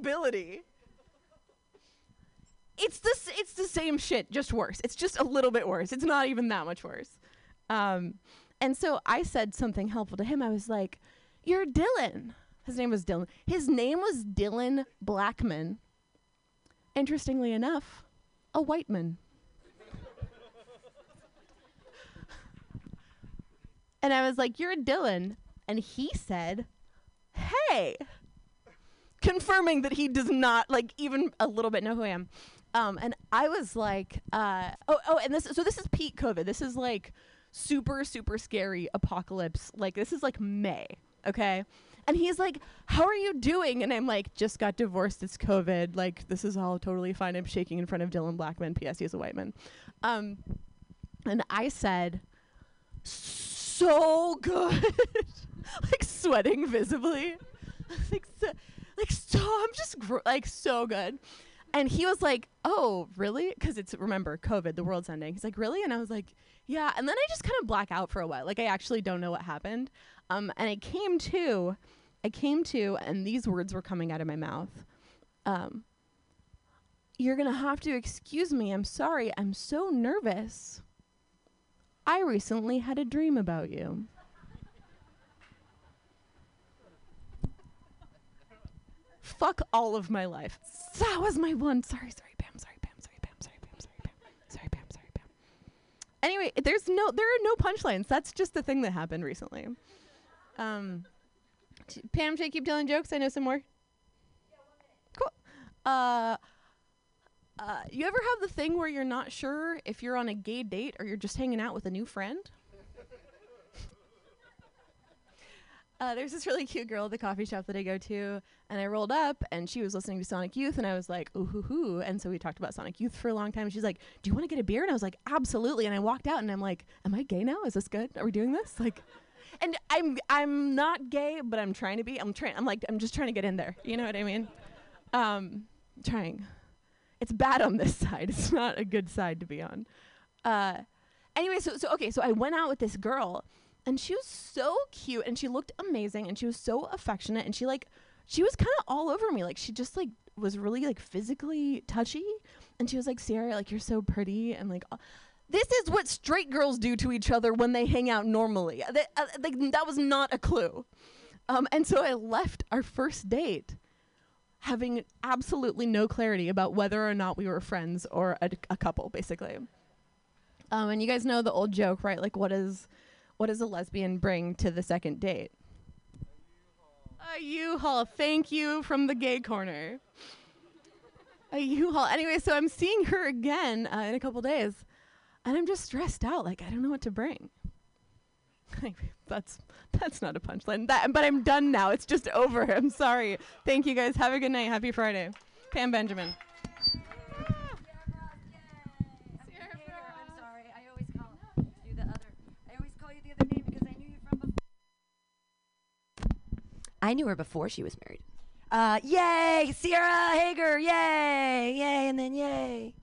ability. It's the it's the same shit, just worse. It's just a little bit worse. It's not even that much worse. Um, and so I said something helpful to him. I was like, "You're Dylan." His name was Dylan. His name was Dylan Blackman. Interestingly enough, a white man. and I was like, "You're Dylan," and he said, "Hey," confirming that he does not like even a little bit know who I am. Um, and I was like, uh, "Oh, oh," and this so this is peak COVID. This is like super super scary apocalypse. Like this is like May, okay? And he's like, "How are you doing?" And I'm like, "Just got divorced. It's COVID. Like this is all totally fine." I'm shaking in front of Dylan Blackman. P.S. He's a white man. Um, and I said, "So good," like sweating visibly, like so, like so. I'm just gr- like so good. And he was like, "Oh, really?" Because it's remember COVID, the world's ending. He's like, "Really?" And I was like, "Yeah." And then I just kind of black out for a while. Like I actually don't know what happened. Um, and I came to, I came to, and these words were coming out of my mouth. Um, you're gonna have to excuse me. I'm sorry. I'm so nervous. I recently had a dream about you. Fuck all of my life. That was my one. Sorry, sorry, Pam. Sorry, Pam. Sorry, Pam. Sorry, Pam. Sorry, Pam. Sorry, Pam. Sorry, Pam. Anyway, there's no, there are no punchlines. That's just the thing that happened recently. Um, t- Pam, should I keep telling jokes? I know some more. Cool. Uh, uh, you ever have the thing where you're not sure if you're on a gay date or you're just hanging out with a new friend? Uh, there's this really cute girl at the coffee shop that I go to, and I rolled up, and she was listening to Sonic Youth, and I was like, ooh hoo hoo. And so we talked about Sonic Youth for a long time. She's like, Do you want to get a beer? And I was like, Absolutely. And I walked out, and I'm like, Am I gay now? Is this good? Are we doing this? Like, and I'm I'm not gay, but I'm trying to be. I'm trying. I'm like I'm just trying to get in there. You know what I mean? Um, trying. It's bad on this side. It's not a good side to be on. Uh, anyway, so so okay, so I went out with this girl, and she was so cute, and she looked amazing, and she was so affectionate, and she like she was kind of all over me. Like she just like was really like physically touchy, and she was like, "Sierra, like you're so pretty," and like. This is what straight girls do to each other when they hang out normally. Uh, That, uh, like, that was not a clue. Um, and so I left our first date having absolutely no clarity about whether or not we were friends or a, a couple, basically. Um, and you guys know the old joke, right? Like, what is what does a lesbian bring to the second date? A U-Haul. Thank you from the gay corner. A U-Haul. Anyway, so I'm seeing her again uh, in a couple days, and I'm just stressed out. Like, I don't know what to bring. that's that's not a punchline. That, but I'm done now. It's just over. I'm sorry. Thank you guys. Have a good night. Happy Friday. Pam Benjamin. I'm sorry. I always call you the other. I always call you the other name because I knew you from before. I knew her before she was married. Uh, yay, Sierra Hager, yay, yay, and then yay.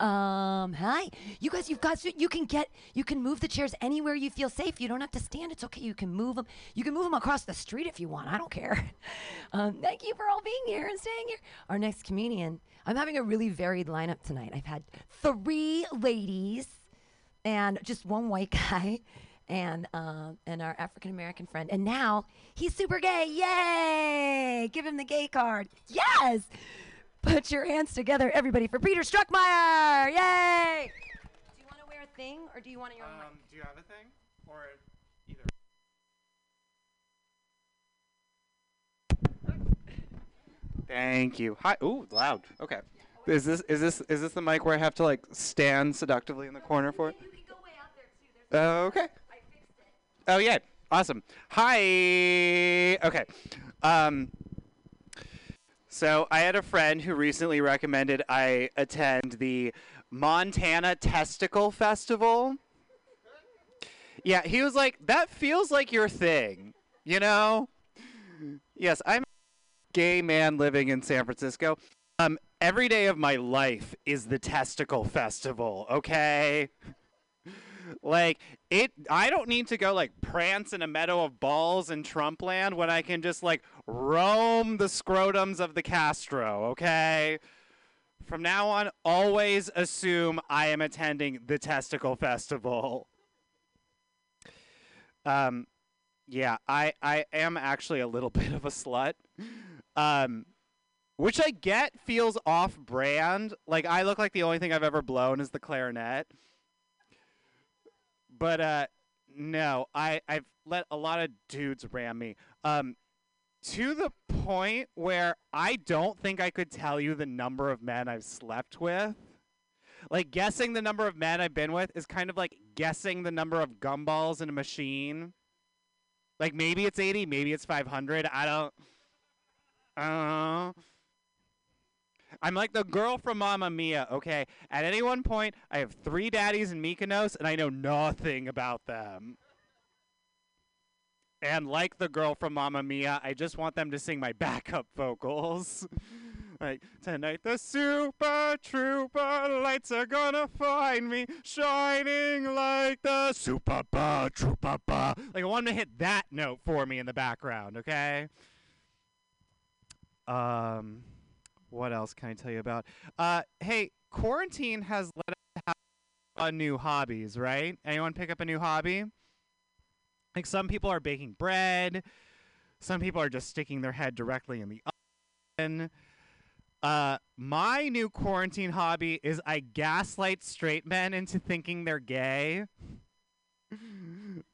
Um, hi, you guys. You've got. You can get. You can move the chairs anywhere you feel safe. You don't have to stand. It's okay. You can move them. You can move them across the street if you want. I don't care. Um, thank you for all being here and staying here. Our next comedian. I'm having a really varied lineup tonight. I've had three ladies and just one white guy and um, and our African American friend. And now he's super gay. Yay! Give him the gay card. Yes! Put your hands together, everybody, for Peter Struckmeyer. Yay! Do you want to wear a thing or do you want your own mic? Um, do you have a thing? Or either? Thank you. Hi. Ooh, loud. Okay. Is this is this is this the mic where I have to like stand seductively in the corner for it? Uh, okay. Oh yeah. Awesome. Hi. Okay. Um. So I had a friend who recently recommended I attend the Montana Testicle Festival. Yeah, he was like, "That feels like your thing," you know. Yes, I'm a gay man living in San Francisco. Um, every day of my life is the Testicle Festival. Okay. Like it I don't need to go like prance in a meadow of balls in Trump land when I can just like roam the scrotums of the Castro, okay? From now on, always assume I am attending the testicle festival. Um yeah, I I am actually a little bit of a slut. Um which I get feels off brand. Like I look like the only thing I've ever blown is the clarinet. But uh no, I I've let a lot of dudes ram me. Um to the point where I don't think I could tell you the number of men I've slept with. Like guessing the number of men I've been with is kind of like guessing the number of gumballs in a machine. Like maybe it's 80, maybe it's 500. I don't I don't know. I'm like the girl from Mamma Mia, okay? At any one point, I have three daddies in Mykonos, and I know nothing about them. And like the girl from Mamma Mia, I just want them to sing my backup vocals. like, tonight the super trooper lights are gonna find me shining like the super trooper. Like, I want them to hit that note for me in the background, okay? Um what else can I tell you about? Uh, hey, quarantine has let us have new hobbies, right? Anyone pick up a new hobby? Like some people are baking bread, some people are just sticking their head directly in the oven. Uh, my new quarantine hobby is I gaslight straight men into thinking they're gay.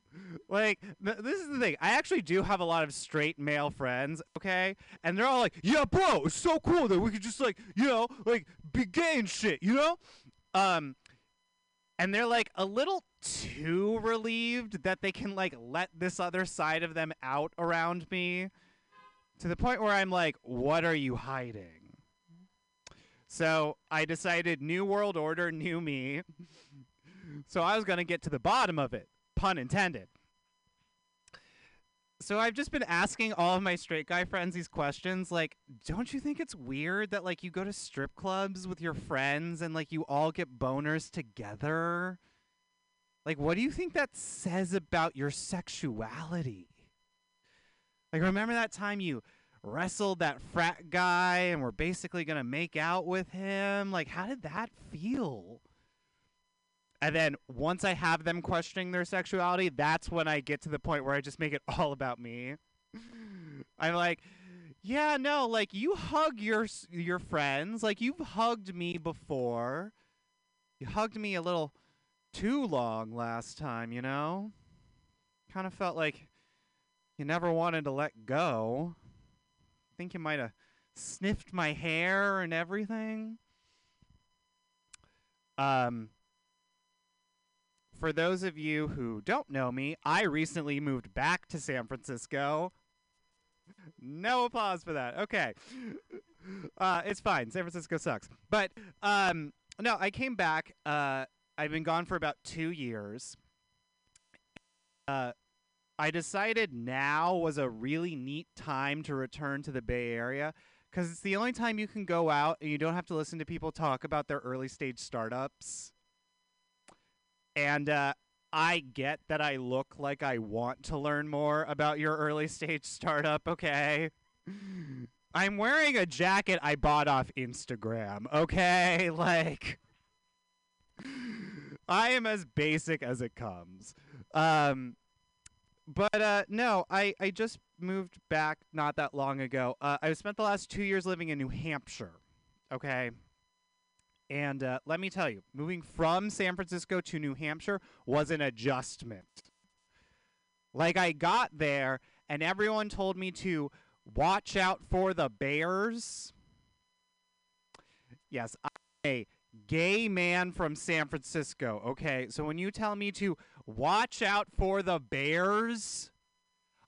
like th- this is the thing. I actually do have a lot of straight male friends, okay? And they're all like, "Yeah, bro, it's so cool that we could just like, you know, like be gay and shit, you know?" Um and they're like a little too relieved that they can like let this other side of them out around me to the point where I'm like, "What are you hiding?" So, I decided new world order, new me. so I was going to get to the bottom of it, pun intended so I've just been asking all of my straight guy friends these questions like don't you think it's weird that like you go to strip clubs with your friends and like you all get boners together? Like what do you think that says about your sexuality? Like remember that time you wrestled that frat guy and were basically going to make out with him? Like how did that feel? And then once I have them questioning their sexuality, that's when I get to the point where I just make it all about me. I'm like, yeah, no, like you hug your your friends, like you've hugged me before. You hugged me a little too long last time, you know? Kind of felt like you never wanted to let go. I think you might have sniffed my hair and everything. Um for those of you who don't know me, I recently moved back to San Francisco. No applause for that. Okay. Uh, it's fine. San Francisco sucks. But um, no, I came back. Uh, I've been gone for about two years. Uh, I decided now was a really neat time to return to the Bay Area because it's the only time you can go out and you don't have to listen to people talk about their early stage startups. And uh, I get that I look like I want to learn more about your early stage startup, okay? I'm wearing a jacket I bought off Instagram, okay? Like, I am as basic as it comes. Um, but uh, no, I, I just moved back not that long ago. Uh, I spent the last two years living in New Hampshire, okay? And uh, let me tell you, moving from San Francisco to New Hampshire was an adjustment. Like, I got there, and everyone told me to watch out for the bears. Yes, I'm a gay man from San Francisco, okay? So when you tell me to watch out for the bears,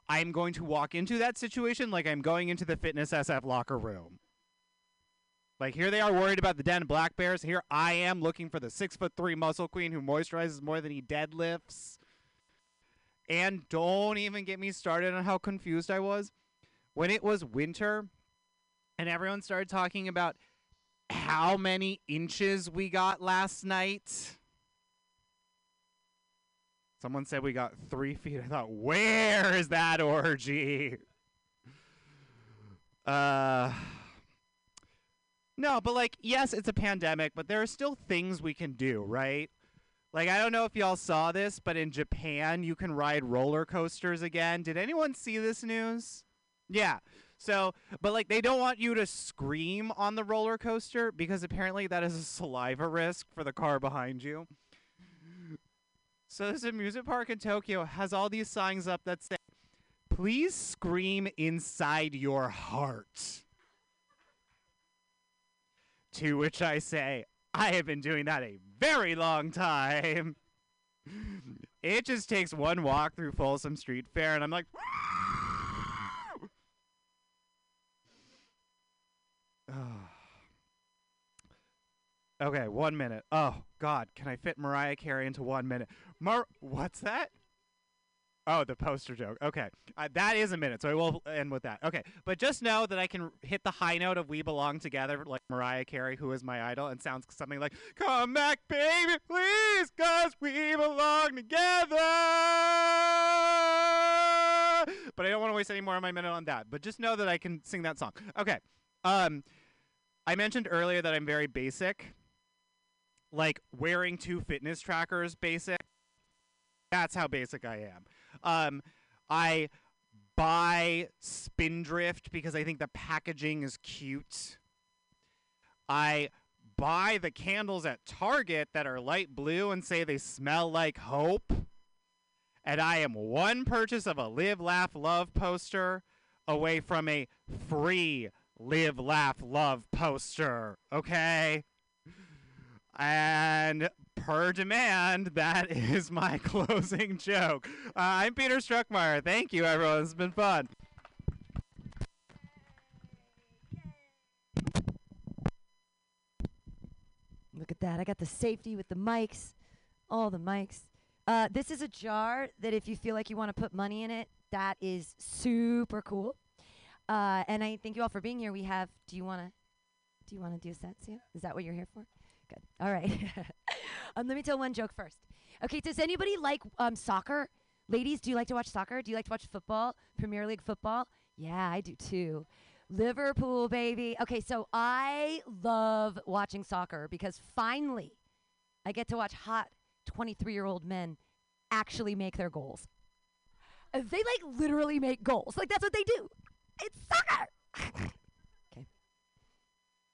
I'm going to walk into that situation like I'm going into the fitness SF locker room. Like here they are worried about the den black bears. Here I am looking for the six foot three muscle queen who moisturizes more than he deadlifts. And don't even get me started on how confused I was when it was winter and everyone started talking about how many inches we got last night. Someone said we got three feet. I thought, where is that orgy? Uh, no, but like, yes, it's a pandemic, but there are still things we can do, right? Like, I don't know if y'all saw this, but in Japan, you can ride roller coasters again. Did anyone see this news? Yeah. So, but like, they don't want you to scream on the roller coaster because apparently that is a saliva risk for the car behind you. So this amusement park in Tokyo has all these signs up that say, "Please scream inside your heart." To which I say, I have been doing that a very long time. It just takes one walk through Folsom Street Fair, and I'm like, okay, one minute. Oh God, can I fit Mariah Carey into one minute? Mar, what's that? Oh, the poster joke. Okay, uh, that is a minute, so I will end with that. Okay, but just know that I can hit the high note of "We Belong Together" like Mariah Carey, who is my idol, and sounds something like "Come back, baby, please, 'cause we belong together." But I don't want to waste any more of my minute on that. But just know that I can sing that song. Okay. Um, I mentioned earlier that I'm very basic, like wearing two fitness trackers. Basic. That's how basic I am. Um, I buy Spindrift because I think the packaging is cute. I buy the candles at Target that are light blue and say they smell like hope. And I am one purchase of a Live, Laugh, Love poster away from a free Live, Laugh, Love poster. Okay? And per demand, that is my closing joke. Uh, I'm Peter Struckmeyer. Thank you, everyone. It's been fun. Look at that. I got the safety with the mics, all the mics. Uh, this is a jar that if you feel like you want to put money in it, that is super cool. Uh, and I thank you all for being here. We have. Do you want to? Do you want to do a set, Sam? Is that what you're here for? Good. All right. um, let me tell one joke first. Okay. Does anybody like um, soccer? Ladies, do you like to watch soccer? Do you like to watch football? Premier League football? Yeah, I do too. Liverpool, baby. Okay, so I love watching soccer because finally I get to watch hot 23 year old men actually make their goals. Uh, They like literally make goals. Like that's what they do. It's soccer. okay.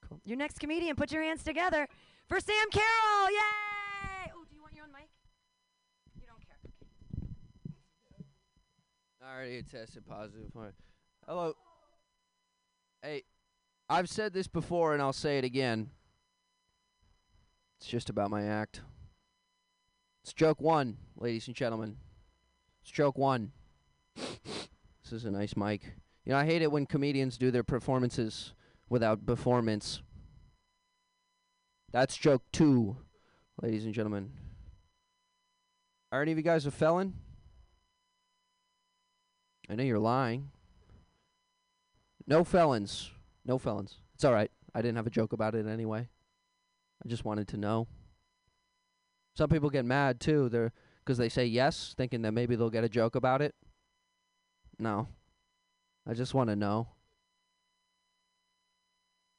Cool. Your next comedian, put your hands together for Sam Carroll. Yay! Oh, do you want your own mic? You don't care. I already tested positive for it. Hello. Hey, I've said this before and I'll say it again. It's just about my act. It's joke one, ladies and gentlemen. It's joke one. this is a nice mic. You know, I hate it when comedians do their performances without performance. That's joke two, ladies and gentlemen. Are any of you guys a felon? I know you're lying. No felons. No felons. It's all right. I didn't have a joke about it anyway. I just wanted to know. Some people get mad too. They're because they say yes, thinking that maybe they'll get a joke about it. No. I just want to know.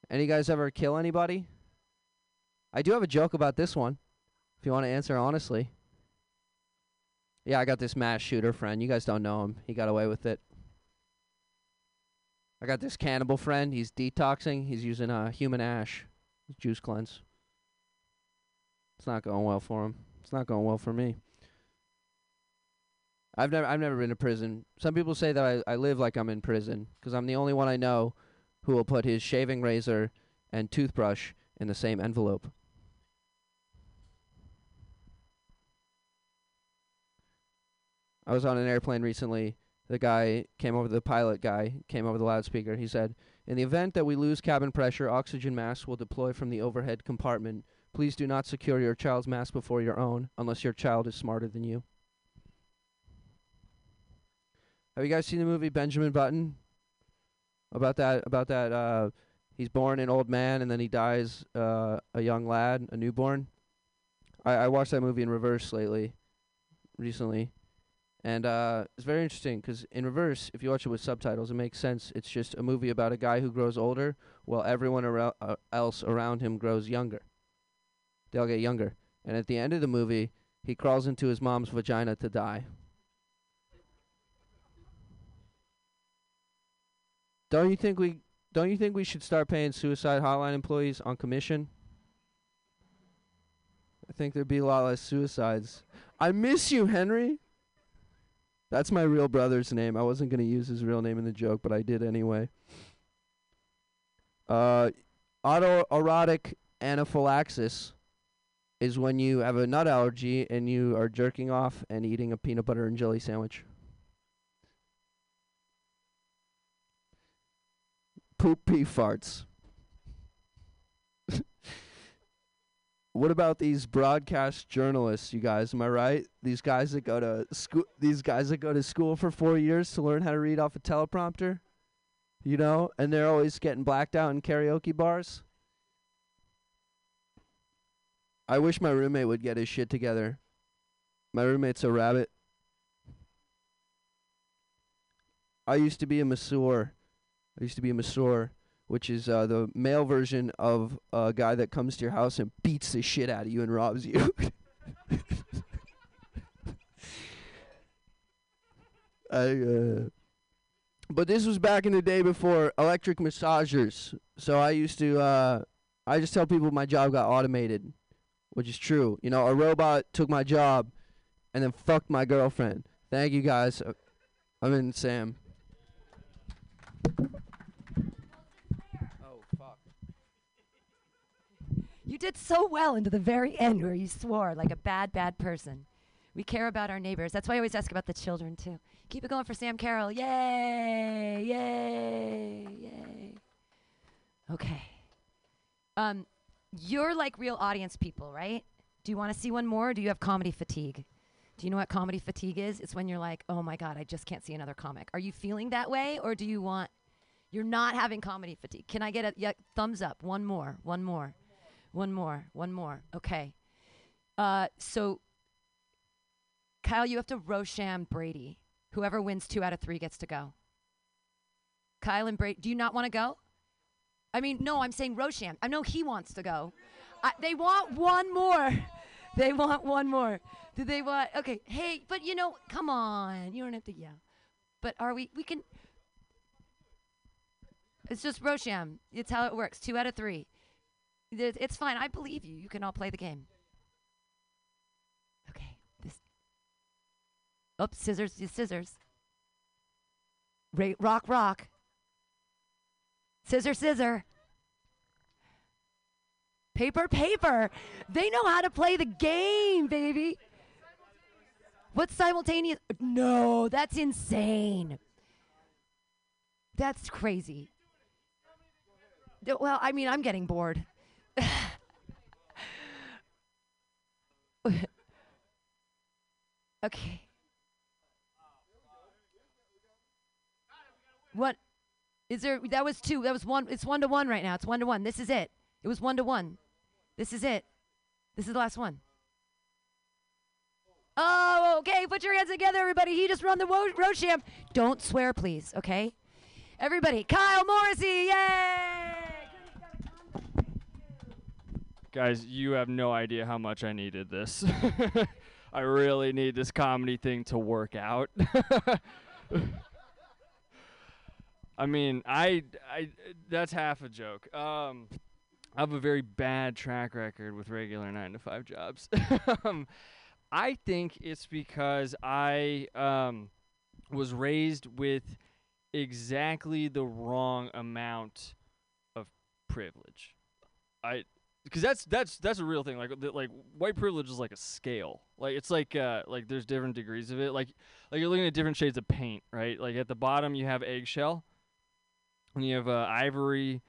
Any guys ever kill anybody? I do have a joke about this one. If you want to answer honestly. Yeah, I got this mass shooter friend. You guys don't know him. He got away with it. I got this cannibal friend. He's detoxing. He's using uh, human ash, juice cleanse. It's not going well for him. It's not going well for me. I've never I've never been to prison. Some people say that I, I live like I'm in prison because I'm the only one I know who will put his shaving razor and toothbrush in the same envelope. I was on an airplane recently. The guy came over, the pilot guy came over the loudspeaker. He said, In the event that we lose cabin pressure, oxygen masks will deploy from the overhead compartment. Please do not secure your child's mask before your own, unless your child is smarter than you. Have you guys seen the movie Benjamin Button? About that, about that, uh, he's born an old man and then he dies uh, a young lad, a newborn. I, I watched that movie in reverse lately. recently, and uh, it's very interesting 'cause in reverse, if you watch it with subtitles, it makes sense. It's just a movie about a guy who grows older while everyone arou- uh, else around him grows younger. They all get younger, and at the end of the movie, he crawls into his mom's vagina to die. Don't you think we don't you think we should start paying suicide hotline employees on commission? I think there'd be a lot less suicides. I miss you, Henry. That's my real brother's name. I wasn't going to use his real name in the joke, but I did anyway. Uh, autoerotic anaphylaxis is when you have a nut allergy and you are jerking off and eating a peanut butter and jelly sandwich. Poop pee farts. What about these broadcast journalists, you guys? Am I right? These guys that go to school these guys that go to school for 4 years to learn how to read off a teleprompter? You know, and they're always getting blacked out in karaoke bars. I wish my roommate would get his shit together. My roommate's a rabbit. I used to be a masseur. I used to be a masseur, which is uh, the male version of a guy that comes to your house and beats the shit out of you and robs you. I, uh, but this was back in the day before electric massagers. So I used to, uh, I just tell people my job got automated, which is true. You know, a robot took my job and then fucked my girlfriend. Thank you guys. Uh, I'm in Sam. Oh fuck. You did so well into the very end where you swore like a bad, bad person. We care about our neighbors. That's why I always ask about the children too. Keep it going for Sam Carroll. Yay! Yay! Yay! Okay. Um, you're like real audience people, right? Do you want to see one more? Or do you have comedy fatigue? Do you know what comedy fatigue is? It's when you're like, oh my god, I just can't see another comic. Are you feeling that way, or do you want? You're not having comedy fatigue. Can I get a yeah, thumbs up? One more. One more. One more. One more. Okay. Uh, so, Kyle, you have to Rosham Brady. Whoever wins two out of three gets to go. Kyle and Brady, do you not want to go? I mean, no, I'm saying Rosham. I know he wants to go. I, they want one more. They want one more. Do they want? Okay. Hey, but you know, come on. You don't have to yell. But are we? We can. It's just Rosham. It's how it works. Two out of three. It- It's fine. I believe you. You can all play the game. Okay. This. Oh, scissors. Scissors. Ra- rock, rock. Scissor, scissor. Paper, paper. They know how to play the game, baby. What's simultaneous? No, that's insane. That's crazy. Well, I mean, I'm getting bored. okay. What is there? That was two. That was one. It's one to one right now. It's one to one. This is it. It was one to one. This is it. This is the last one. Oh, okay. Put your hands together, everybody. He just run the wo- champ. Don't swear, please. Okay. Everybody, Kyle Morrissey, yay! Guys, you have no idea how much I needed this. I really need this comedy thing to work out. I mean, I, I, that's half a joke. Um, I have a very bad track record with regular nine to five jobs. um, I think it's because I um, was raised with exactly the wrong amount of privilege. I because that's that's that's a real thing. Like th- like white privilege is like a scale. Like it's like uh like there's different degrees of it. Like like you're looking at different shades of paint, right? Like at the bottom you have eggshell, and you have uh, ivory,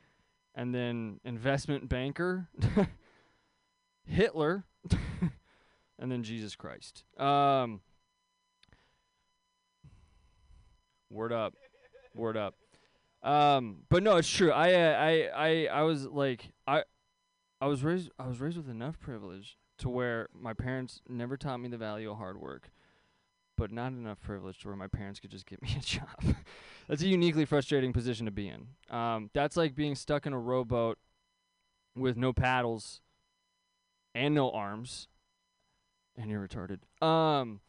and then investment banker, Hitler, and then Jesus Christ. Um, word up, word up. Um, but no, it's true. I uh, I I I was like I I was raised I was raised with enough privilege to where my parents never taught me the value of hard work. but not enough privilege to where my parents could just give me a job. that's a uniquely frustrating position to be in. Um, that's like being stuck in a rowboat with no paddles and no arms, and you're retarded. Um,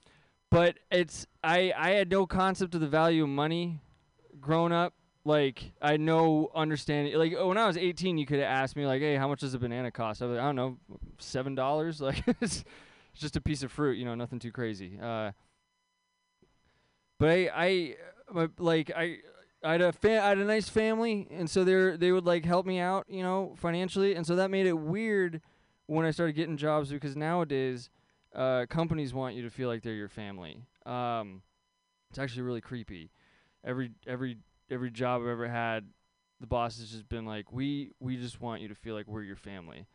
but it's I I had no concept of the value of money growing up. Like I know understanding. Like when I was 18, you could asked me like, "Hey, how much does a banana cost?" I was like, "I don't know, seven dollars." Like it's just a piece of fruit, you know, nothing too crazy. Uh, but I I like I. I had a fa- I had a nice family, and so they they would like help me out, you know, financially, and so that made it weird when I started getting jobs because nowadays uh, companies want you to feel like they're your family. Um, it's actually really creepy. Every every every job I've ever had, the boss has just been like, "We we just want you to feel like we're your family."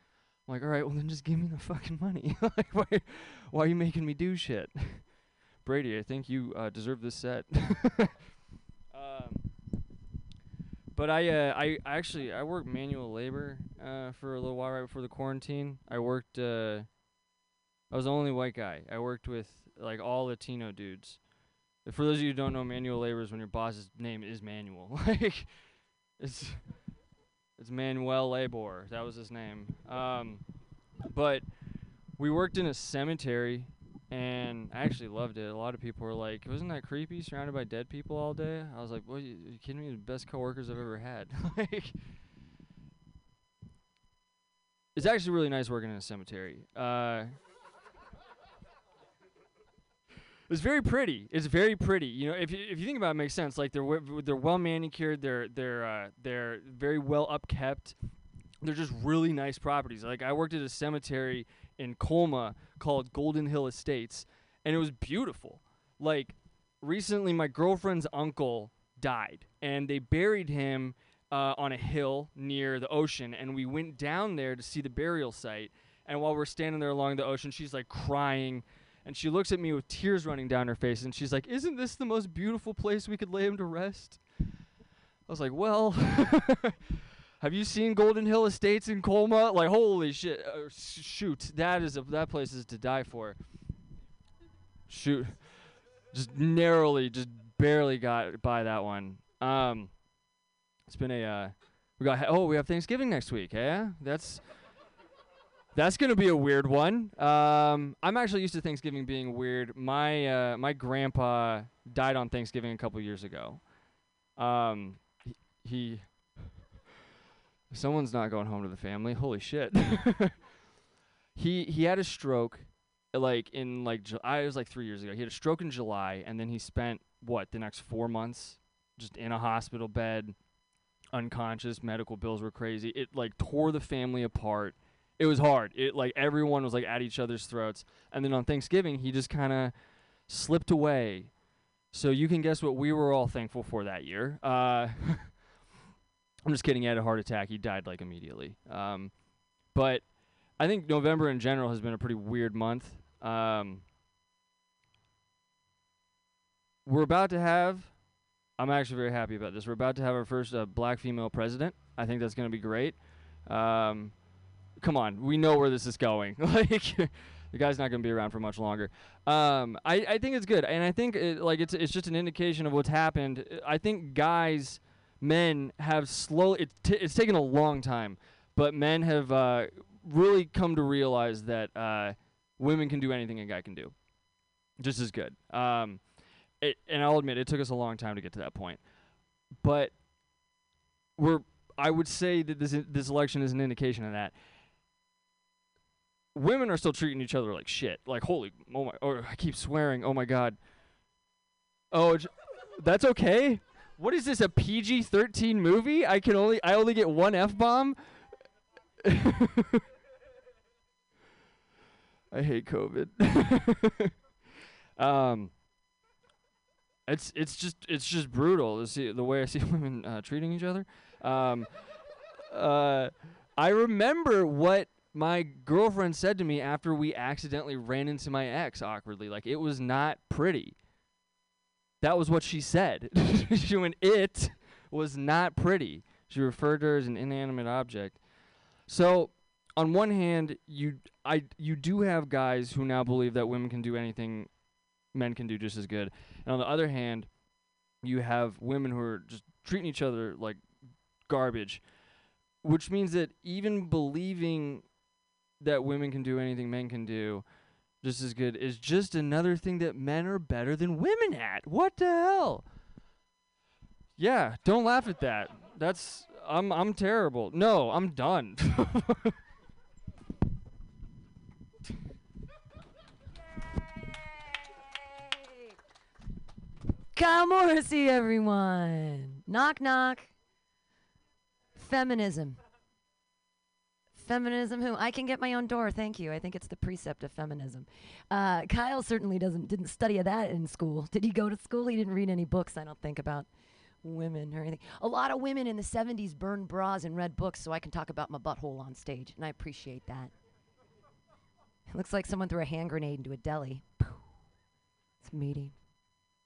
I'm like, all right, well then just give me the fucking money. like, why why are you making me do shit? Brady, I think you uh, deserve this set. um, but I uh, I actually I worked manual labor uh, for a little while right before the quarantine. I worked. Uh, I was the only white guy. I worked with like all Latino dudes. For those of you who don't know, manual labor is when your boss's name is Manuel. like, it's it's Manuel Labor. That was his name. Um, but we worked in a cemetery, and I actually loved it. A lot of people were like, "Wasn't that creepy? Surrounded by dead people all day?" I was like, "What? You, you kidding me? The best coworkers I've ever had." like, it's actually really nice working in a cemetery. Uh, It's very pretty. It's very pretty. You know, if you, if you think about it, it makes sense. Like they're they're well manicured. They're they're uh, they're very well upkept. They're just really nice properties. Like I worked at a cemetery in Colma called Golden Hill Estates, and it was beautiful. Like recently, my girlfriend's uncle died, and they buried him uh, on a hill near the ocean. And we went down there to see the burial site. And while we're standing there along the ocean, she's like crying and she looks at me with tears running down her face and she's like, Isn't this the most beautiful place we could lay him to rest? I was like, Well, have you seen Golden Hill Estates in Colma? Like, holy shit. Uh, shoot, that is a, that place is to die for. Shoot. Just narrowly, just barely got by that one. Um, it's been a, uh, we got, oh, we have Thanksgiving next week, yeah? That's. That's gonna be a weird one. Um, I'm actually used to Thanksgiving being weird. My uh, my grandpa died on Thanksgiving a couple years ago. Um, he, he someone's not going home to the family. Holy shit. he he had a stroke, like in like July. It was like three years ago. He had a stroke in July, and then he spent what the next four months just in a hospital bed, unconscious. Medical bills were crazy. It like tore the family apart it was hard. It like everyone was like at each other's throats. And then on Thanksgiving, he just kind of slipped away. So you can guess what we were all thankful for that year. Uh, I'm just kidding. He had a heart attack. He died like immediately. Um, but I think November in general has been a pretty weird month. Um, we're about to have. I'm actually very happy about this. We're about to have our first uh, black female president. I think that's going to be great. Um, come on, we know where this is going. like the guy's not going to be around for much longer. Um, I, I think it's good, and I think it, like it's it's just an indication of what's happened. I think guys, men have slowly. It t- it's taken a long time, but men have uh, really come to realize that uh, women can do anything a guy can do, just as good. Um, it, and I'll admit it took us a long time to get to that point, but we're. I would say that this this election is an indication of that women are still treating each other like shit. Like holy, oh my, or I keep swearing. Oh my god. Oh, that's okay. What is this? A PG thirteen movie? I can only I only get one f bomb. I hate COVID. um, it's it's just it's just brutal to see the way I see women uh, treating each other. Um, uh, I remember what my girlfriend said to me after we accidentally ran into my ex awkwardly. Like it was not pretty. That was what she said. she went, it was not pretty. She referred to her as an inanimate object. So, on one hand, you I you do have guys who now believe that women can do anything men can do just as good. And on the other hand, you have women who are just treating each other like garbage, which means that even believing that women can do anything men can do just as good is just another thing that men are better than women at. What the hell? Yeah, don't laugh at that. That's I'm I'm terrible. No, I'm done. Kyle Morrissey, everyone. Knock, knock. Feminism. Feminism. Who I can get my own door. Thank you. I think it's the precept of feminism. Uh, Kyle certainly doesn't didn't study that in school. Did he go to school? He didn't read any books. I don't think about women or anything. A lot of women in the 70s burned bras and read books so I can talk about my butthole on stage, and I appreciate that. It looks like someone threw a hand grenade into a deli. It's meaty.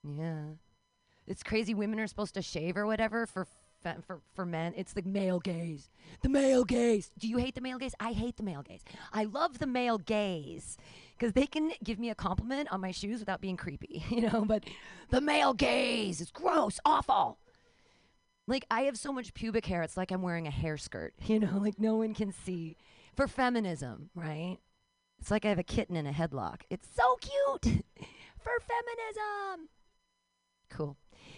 Yeah. It's crazy women are supposed to shave or whatever for for for men. It's the male gaze. The male gaze. Do you hate the male gaze? I hate the male gaze. I love the male gaze cuz they can give me a compliment on my shoes without being creepy, you know, but the male gaze is gross, awful. Like I have so much pubic hair, it's like I'm wearing a hair skirt, you know, like no one can see for feminism, right? It's like I have a kitten in a headlock. It's so cute for feminism. Cool.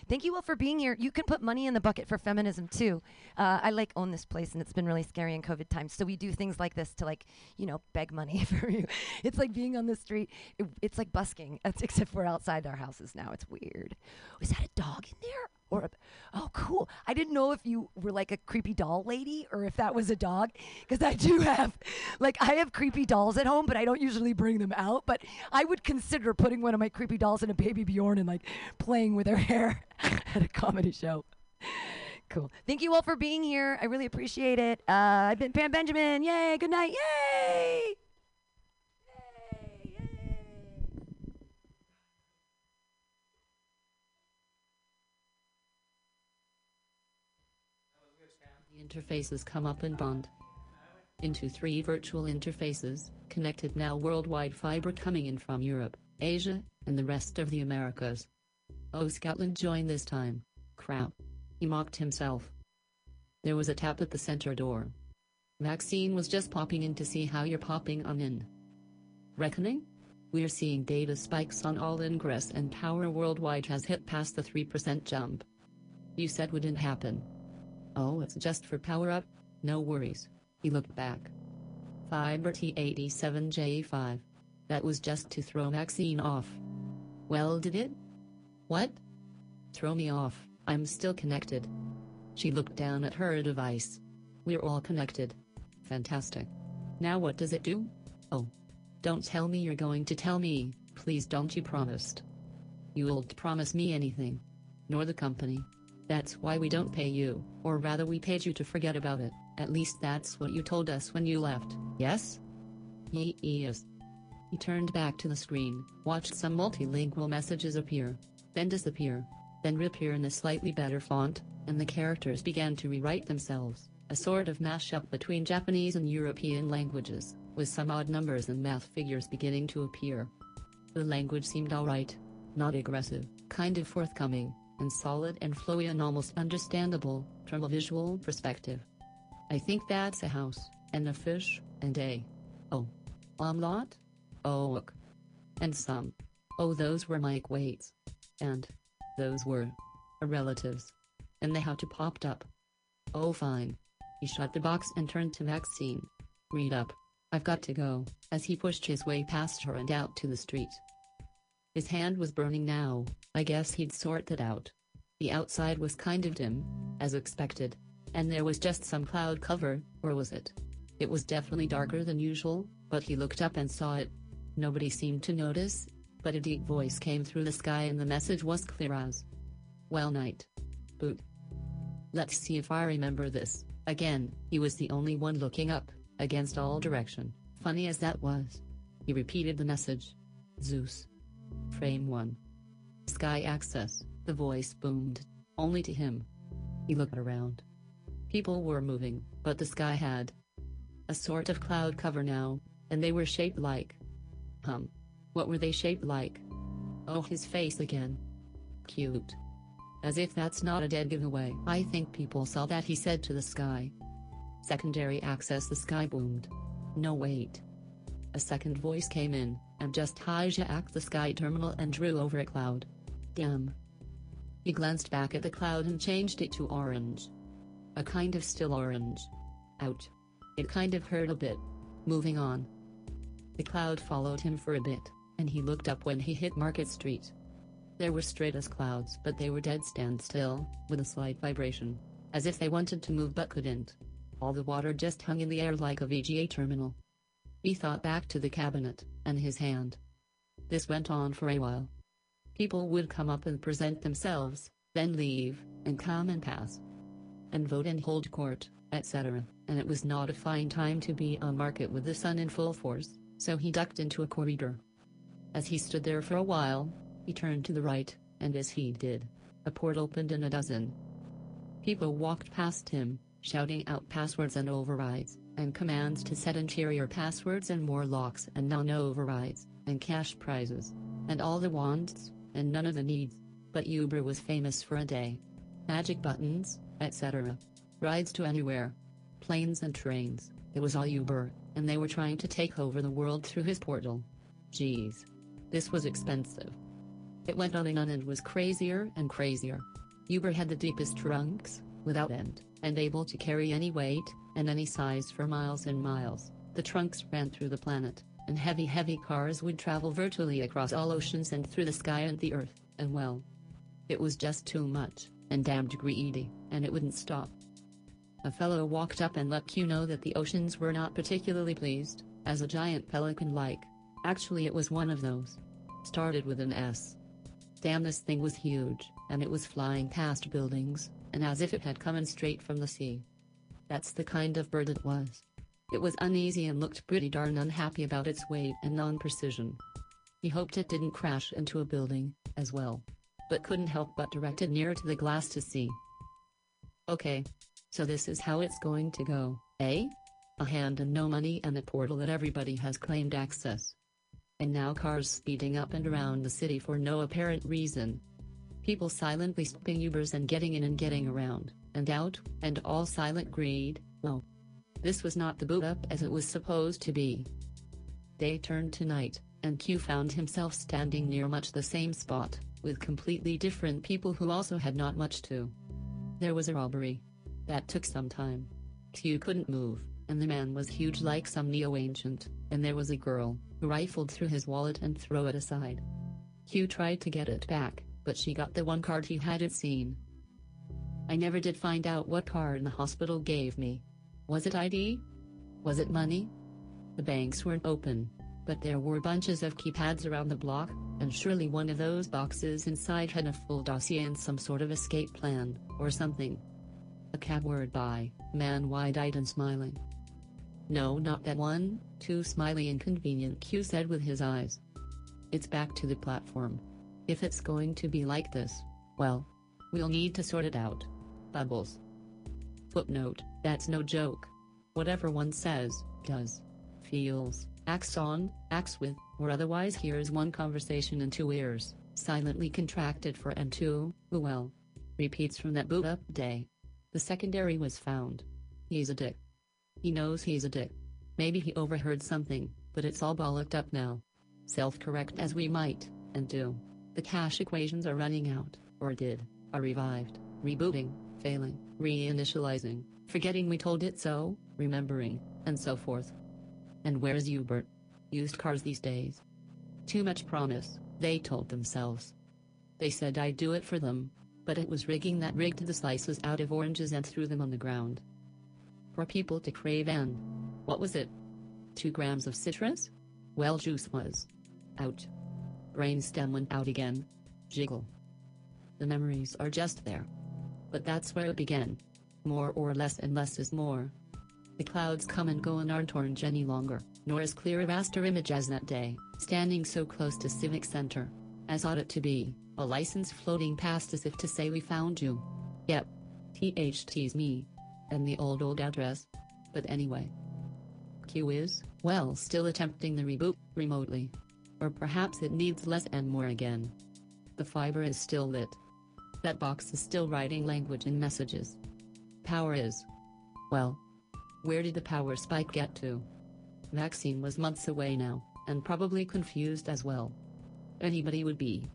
Thank you all for being here. You can put money in the bucket for feminism too. Uh, I like own this place, and it's been really scary in COVID times. So we do things like this to like, you know, beg money for you. It's like being on the street. It, it's like busking, except we're outside our houses now. It's weird. Is that a dog in there? Or a, oh, cool. I didn't know if you were like a creepy doll lady or if that was a dog, because I do have, like, I have creepy dolls at home, but I don't usually bring them out. But I would consider putting one of my creepy dolls in a baby Bjorn and like playing with her hair at a comedy show. Cool. Thank you all for being here. I really appreciate it. Uh, I've been Pam Benjamin. Yay. Good night. Yay. Yay. Interfaces come up and bond into three virtual interfaces, connected now worldwide fiber coming in from Europe, Asia, and the rest of the Americas. Oh Scotland joined this time. Crap. He mocked himself. There was a tap at the center door. Maxine was just popping in to see how you're popping on in. Reckoning? We're seeing data spikes on all ingress and power worldwide has hit past the 3% jump. You said wouldn't happen. Oh, it's just for power up? No worries. He looked back. Fiber T87J5. That was just to throw Maxine off. Well, did it? What? Throw me off, I'm still connected. She looked down at her device. We're all connected. Fantastic. Now what does it do? Oh. Don't tell me you're going to tell me, please don't you promised. You won't promise me anything. Nor the company. That's why we don't pay you, or rather we paid you to forget about it, at least that's what you told us when you left, yes? Ye yes. He turned back to the screen, watched some multilingual messages appear, then disappear, then reappear in a slightly better font, and the characters began to rewrite themselves, a sort of mashup between Japanese and European languages, with some odd numbers and math figures beginning to appear. The language seemed alright, not aggressive, kind of forthcoming, and solid and flowy and almost understandable, from a visual perspective. I think that's a house, and a fish, and a. Oh. Omelette? Oh, look. And some. Oh, those were Mike Waits. And. Those were. Relatives. And the had to popped up. Oh, fine. He shut the box and turned to Maxine. Read up. I've got to go, as he pushed his way past her and out to the street. His hand was burning now, I guess he'd sort that out. The outside was kind of dim, as expected. And there was just some cloud cover, or was it? It was definitely darker than usual, but he looked up and saw it. Nobody seemed to notice, but a deep voice came through the sky and the message was clear as. Well night. Boot. Let's see if I remember this. Again, he was the only one looking up, against all direction, funny as that was. He repeated the message. Zeus. Frame 1. Sky access, the voice boomed, only to him. He looked around. People were moving, but the sky had a sort of cloud cover now, and they were shaped like. Hum. What were they shaped like? Oh, his face again. Cute. As if that's not a dead giveaway. I think people saw that he said to the sky. Secondary access the sky boomed. No wait. A second voice came in, and just hijacked the sky terminal and drew over a cloud. Damn. He glanced back at the cloud and changed it to orange. A kind of still orange. Ouch. It kind of hurt a bit. Moving on. The cloud followed him for a bit, and he looked up when he hit Market Street. There were straight as clouds, but they were dead standstill, with a slight vibration. As if they wanted to move but couldn't. All the water just hung in the air like a VGA terminal. He thought back to the cabinet, and his hand. This went on for a while. People would come up and present themselves, then leave, and come and pass. And vote and hold court, etc., and it was not a fine time to be on market with the sun in full force, so he ducked into a corridor. As he stood there for a while, he turned to the right, and as he did, a port opened in a dozen. People walked past him, shouting out passwords and overrides, and commands to set interior passwords and more locks and non-overrides, and cash prizes, and all the wants, and none of the needs. But Uber was famous for a day. Magic buttons, etc. Rides to anywhere. Planes and trains, it was all Uber, and they were trying to take over the world through his portal. Geez. This was expensive. It went on and on and was crazier and crazier. Uber had the deepest trunks, without end, and able to carry any weight, and any size for miles and miles. The trunks ran through the planet, and heavy heavy cars would travel virtually across all oceans and through the sky and the earth, and well. It was just too much, and damned greedy, and it wouldn't stop. A fellow walked up and let Q know that the oceans were not particularly pleased, as a giant pelican like. Actually it was one of those. Started with an S. Damn this thing was huge, and it was flying past buildings, and as if it had come in straight from the sea. That's the kind of bird it was. It was uneasy and looked pretty darn unhappy about its weight and non-precision. He hoped it didn't crash into a building, as well. But couldn't help but direct it nearer to the glass to see. Okay. So this is how it's going to go, eh? A hand and no money and a portal that everybody has claimed access. And now cars speeding up and around the city for no apparent reason. People silently stopping Ubers and getting in and getting around, and out, and all silent greed, oh. This was not the boot up as it was supposed to be. Day turned to night, and Q found himself standing near much the same spot, with completely different people who also had not much to. There was a robbery. That took some time. Q couldn't move, and the man was huge like some neo-ancient, and there was a girl, who rifled through his wallet and threw it aside. Q tried to get it back, but she got the one card he hadn't seen. I never did find out what card the hospital gave me. Was it ID? Was it money? The banks weren't open, but there were bunches of keypads around the block, and surely one of those boxes inside had a full dossier and some sort of escape plan, or something. A cab word by, man wide-eyed and smiling. No, not that one, too smiley and convenient, Q said with his eyes. It's back to the platform. If it's going to be like this, well, we'll need to sort it out. Bubbles. Footnote, that's no joke. Whatever one says, does, feels, acts on, acts with, or otherwise hears one conversation in two ears, silently contracted for and two, well. Repeats from that boot up day. The secondary was found. He's a dick. He knows he's a dick. Maybe he overheard something, but it's all bollocked up now. Self-correct as we might, and do. The cache equations are running out, or did, are revived, rebooting, failing, reinitializing, forgetting we told it so, remembering, and so forth. And where's Hubert? Used cars these days. Too much promise, they told themselves. They said I'd do it for them, but it was rigging that rigged the slices out of oranges and threw them on the ground. For people to crave and. What was it? Two grams of citrus? Well, juice was. Ouch. Brainstem went out again. Jiggle. The memories are just there. But that's where it began. More or less and less is more. The clouds come and go and aren't orange any longer, nor as clear a raster image as that day, standing so close to Civic Center. As ought it to be, a license floating past as if to say we found you. Yep. THT's me. And the old old address. But anyway. Q is, well still attempting the reboot, remotely. Or perhaps it needs less and more again. The fiber is still lit. That box is still writing language and messages. Power is. Well. Where did the power spike get to? Vaccine was months away now, and probably confused as well. Anybody would be.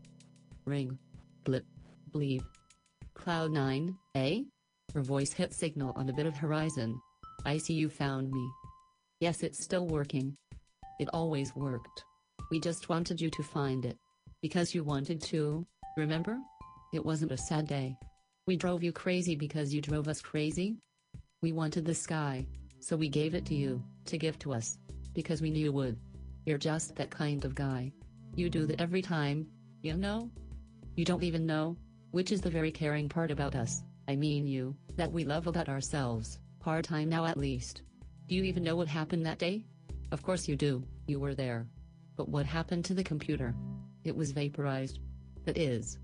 Ring. Blip. Bleed. Cloud 9, eh? Her voice hit signal on a bit of horizon. I see you found me. Yes, it's still working. It always worked. We just wanted you to find it. Because you wanted to, remember? It wasn't a sad day. We drove you crazy because you drove us crazy? We wanted the sky, so we gave it to you, to give to us. Because we knew you would. You're just that kind of guy. You do that every time, you know? You don't even know, which is the very caring part about us, I mean you, that we love about ourselves, part time now at least. Do you even know what happened that day? Of course you do, you were there. But what happened to the computer? It was vaporized. That is.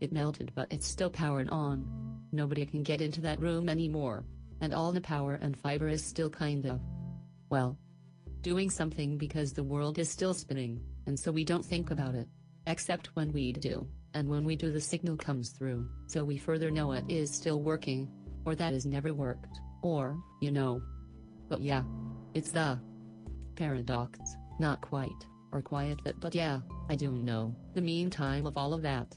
It melted but it's still powered on. Nobody can get into that room anymore. And all the power and fiber is still kind of. Well. Doing something because the world is still spinning, and so we don't think about it. Except when we do, and when we do the signal comes through, so we further know it is still working. Or that has never worked, or, you know. But yeah. It's the paradox, not quite, or quiet but but yeah, I do know, the meantime of all of that.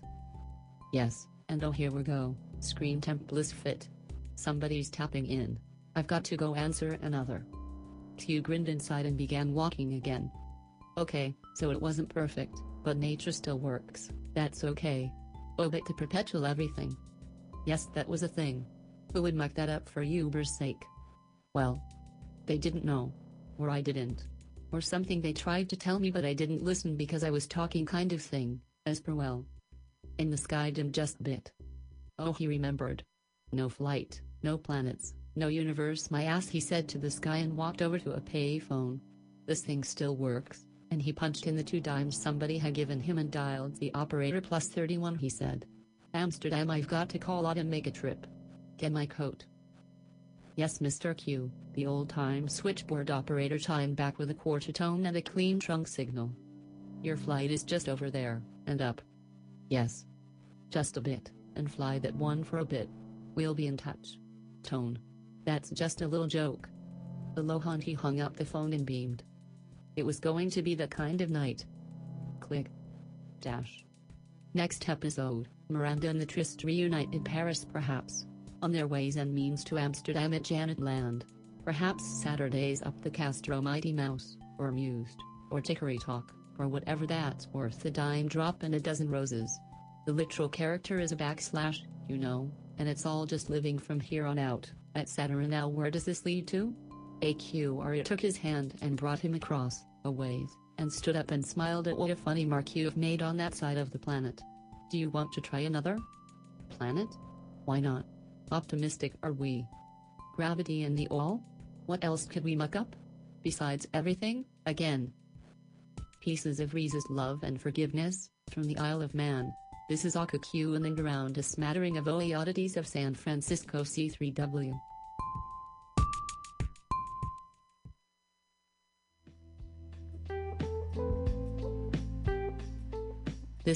Yes, and oh here we go, screen temp bliss fit. Somebody's tapping in. I've got to go answer another. Q grinned inside and began walking again. Okay, so it wasn't perfect, but nature still works, that's okay. Oh but to perpetual everything. Yes that was a thing. Who would muck that up for Uber's sake? Well. They didn't know. Or I didn't. Or something they tried to tell me but I didn't listen because I was talking kind of thing, as per well. In the sky dimmed just bit. Oh he remembered. No flight, no planets, no universe my ass he said to the sky and walked over to a payphone. This thing still works, and he punched in the two dimes somebody had given him and dialed the operator plus 31 he said. Amsterdam I've got to call out and make a trip. Get my coat. Yes Mr. Q, the old-time switchboard operator chimed back with a quarter tone and a clean trunk signal. Your flight is just over there, and up. Yes. Just a bit, and fly that one for a bit. We'll be in touch. Tone. That's just a little joke. Aloha and he hung up the phone and beamed. It was going to be the kind of night. Click. Dash. Next episode, Miranda and the Trist reunite in Paris perhaps. On their ways and means to Amsterdam at Janet Land. Perhaps Saturdays up the Castro Mighty Mouse, or Mused, or Tickery Talk, or whatever that's worth a dime drop and a dozen roses. The literal character is a backslash, you know, and it's all just living from here on out, etc. Now where does this lead to? AQRA took his hand and brought him across, a ways, and stood up and smiled at what a funny mark you've made on that side of the planet. Do you want to try another? Planet? Why not? Optimistic are we. Gravity and the all? What else could we muck up? Besides everything, again. Pieces of Reese's love and forgiveness, from the Isle of Man. This is Q and around a smattering of OE oddities of San Francisco C3W.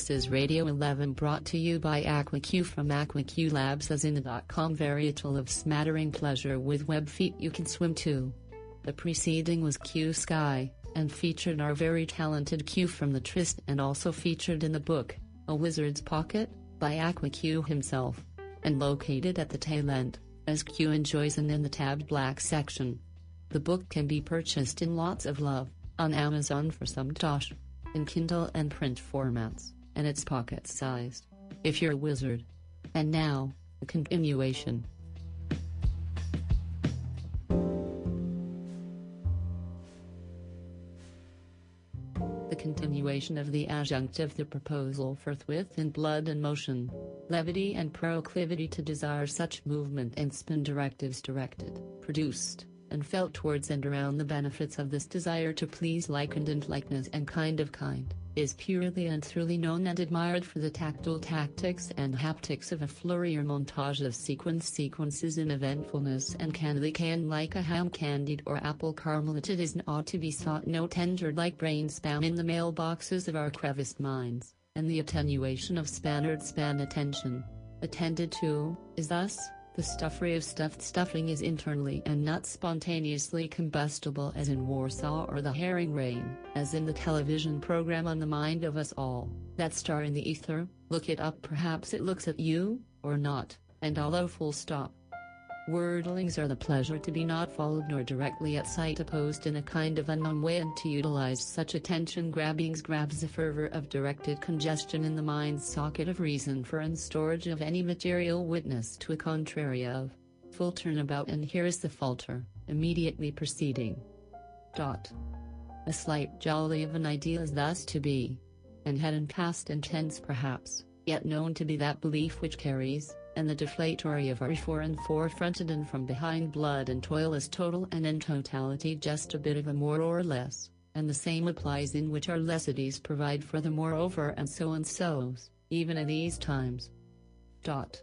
This is Radio 11 brought to you by AquaQ from AquaQ Labs as in the dot .com varietal of smattering pleasure with web feet you can swim to. The preceding was Q Sky, and featured our very talented Q from the Trist and also featured in the book, A Wizard's Pocket, by AquaQ himself. And located at the tail end, as Q enjoys and in the tabbed black section. The book can be purchased in lots of love, on Amazon for some tosh. In Kindle and print formats and it's pocket sized. If you're a wizard. And now, a continuation. The continuation of the adjunct of the proposal forthwith in blood and motion, levity and proclivity to desire such movement and spin directives directed, produced, and felt towards and around the benefits of this desire to please like and likeness and kind of kind, is purely and truly known and admired for the tactile tactics and haptics of a flurry or montage of sequence sequences in eventfulness and candy can like a ham candied or apple caramel it is not to be sought no tendered like brain spam in the mailboxes of our creviced minds, and the attenuation of Spannard span attention, attended to, is thus, the stuffery of stuffed stuffing is internally and not spontaneously combustible as in Warsaw or the herring rain, as in the television program on the mind of us all, that star in the ether, look it up perhaps it looks at you, or not, and although full stop. Wordlings are the pleasure to be not followed nor directly at sight opposed in a kind of unknown way and to utilize such attention grabbings grabs the fervor of directed congestion in the mind's socket of reason for and storage of any material witness to a contrary of. Full turnabout and here is the falter, immediately preceding. Dot. A slight jolly of an idea is thus to be. And had in past and tense perhaps, yet known to be that belief which carries, and the deflatory of our fore and forefronted and from behind blood and toil is total and in totality just a bit of a more or less, and the same applies in which our lessities provide for the moreover and so and so's, even in these times. Dot.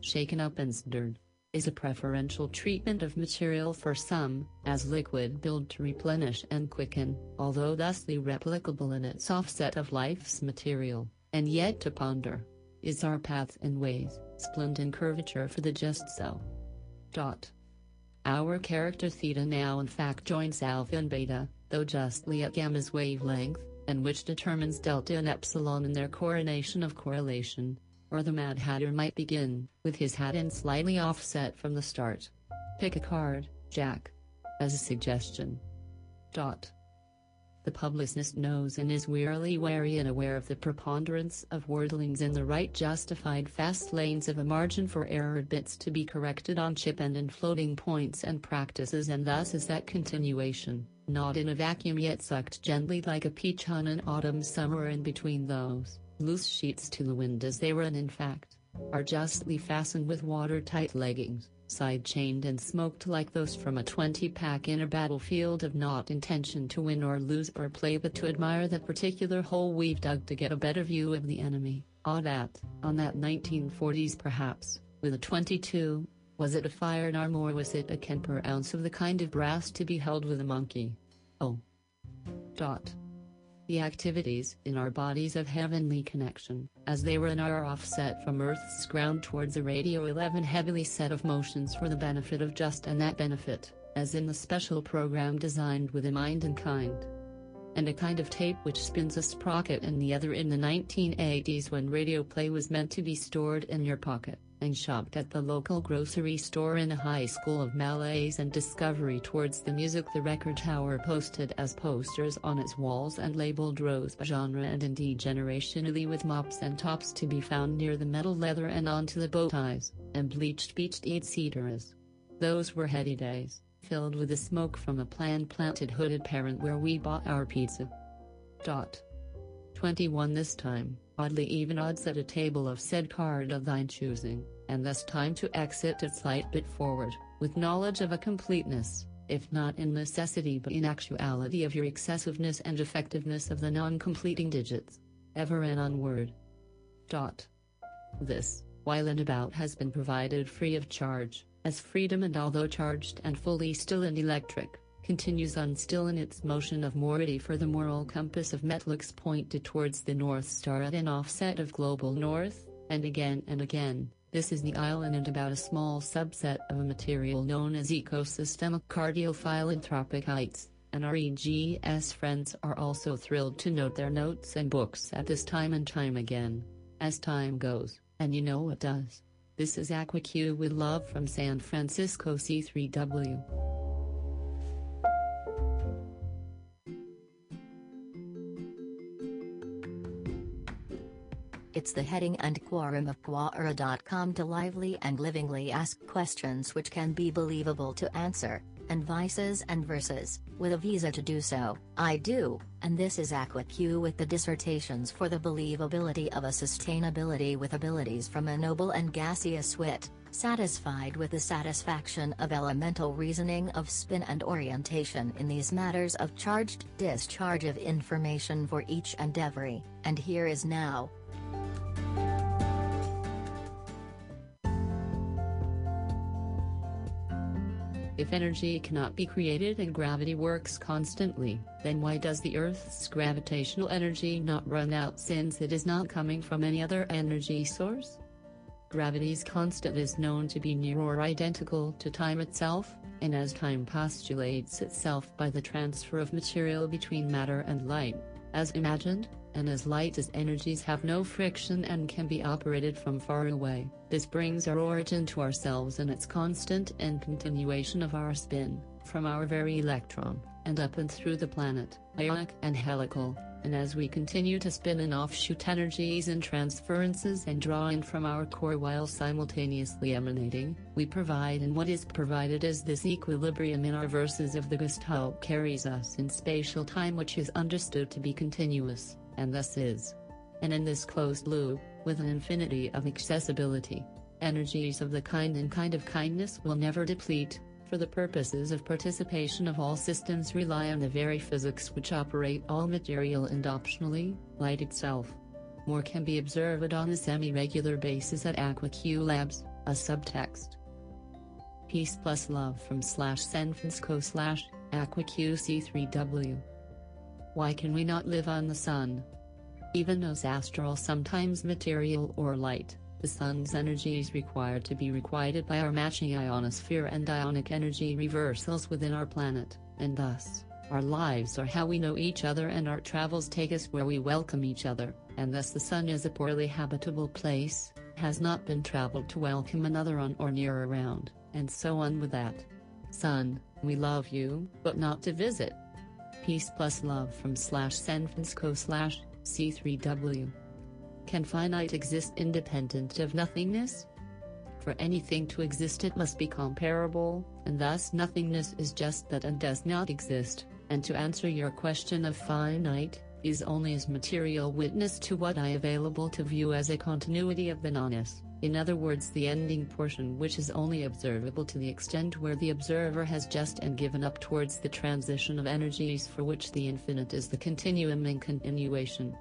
Shaken up and stirred is a preferential treatment of material for some, as liquid build to replenish and quicken, although thusly replicable in its offset of life's material, and yet to ponder is our path and ways, splint and curvature for the just so. Dot. Our character theta now in fact joins alpha and beta, though justly at gamma's wavelength, and which determines delta and epsilon in their coronation of correlation, or the Mad Hatter might begin, with his hat in slightly offset from the start. Pick a card, Jack. As a suggestion. Dot. The publicist knows and is wearily wary and aware of the preponderance of wordlings in the right justified fast lanes of a margin for error bits to be corrected on chip and in floating points and practices and thus is that continuation, not in a vacuum yet sucked gently like a peach on an autumn summer in between those, loose sheets to the wind as they run in fact, are justly fastened with watertight leggings side-chained and smoked like those from a 20-pack in a battlefield of not intention to win or lose or play but to admire that particular hole we've dug to get a better view of the enemy, odd at, on that 1940s perhaps, with a 22, was it a firearm or was it a Kemper ounce of the kind of brass to be held with a monkey? Oh. Dot the activities in our bodies of heavenly connection, as they were in our offset from Earth's ground towards a radio 11 heavily set of motions for the benefit of just and that benefit, as in the special program designed with a mind and kind. And a kind of tape which spins a sprocket and the other in the 1980s when radio play was meant to be stored in your pocket and shopped at the local grocery store in a high school of malaise and discovery towards the music the record tower posted as posters on its walls and labeled rose by genre and indeed generationally with mops and tops to be found near the metal leather and onto the bow ties, and bleached beached eat cedars. Those were heady days, filled with the smoke from a plan-planted hooded parent where we bought our pizza. Dot. 21 this time oddly even odds at a table of said card of thine choosing, and thus time to exit a slight bit forward, with knowledge of a completeness, if not in necessity but in actuality of your excessiveness and effectiveness of the non-completing digits. Ever and onward. Dot. This, while and about has been provided free of charge, as freedom and although charged and fully still and electric, continues on still in its motion of mority for the moral compass of Metlux pointed towards the North Star at an offset of global north, and again and again, this is the island and about a small subset of a material known as ecosystemic cardiophilanthropic heights, and our EGS friends are also thrilled to note their notes and books at this time and time again. As time goes, and you know it does. This is AquaQ with love from San Francisco C3W. It's the heading and quorum of Quora.com to lively and livingly ask questions which can be believable to answer, and vices and verses, with a visa to do so. I do, and this is AquaQ with the dissertations for the believability of a sustainability with abilities from a noble and gaseous wit, Satisfied with the satisfaction of elemental reasoning of spin and orientation in these matters of charged discharge of information for each and every, and here is now. If energy cannot be created and gravity works constantly, then why does the Earth's gravitational energy not run out since it is not coming from any other energy source? Gravity's constant is known to be near or identical to time itself, and as time postulates itself by the transfer of material between matter and light, as imagined, and as light as energies have no friction and can be operated from far away. This brings our origin to ourselves and its constant and continuation of our spin, from our very electron, and up and through the planet, ionic and helical, and as we continue to spin in offshoot energies and transferences and draw in from our core while simultaneously emanating, we provide and what is provided is this equilibrium in our verses of the Gestalt carries us in spatial time which is understood to be continuous and thus is. And in this closed loop, with an infinity of accessibility, energies of the kind and kind of kindness will never deplete, for the purposes of participation of all systems rely on the very physics which operate all material and optionally, light itself. More can be observed on a semi-regular basis at AquaQ Labs, a subtext. Peace plus love from slash Senfensco slash AquaQC3W. Why can we not live on the sun? Even as astral sometimes material or light, the sun's energy is required to be requited by our matching ionosphere and ionic energy reversals within our planet, and thus, our lives are how we know each other and our travels take us where we welcome each other, and thus the sun is a poorly habitable place, has not been traveled to welcome another on or near around, and so on with that. Sun, we love you, but not to visit. Peace plus love from slash San Francisco slash C3W. Can finite exist independent of nothingness? For anything to exist it must be comparable, and thus nothingness is just that and does not exist, and to answer your question of finite, is only as material witness to what I available to view as a continuity of the nonness in other words the ending portion which is only observable to the extent where the observer has just and given up towards the transition of energies for which the infinite is the continuum and continuation.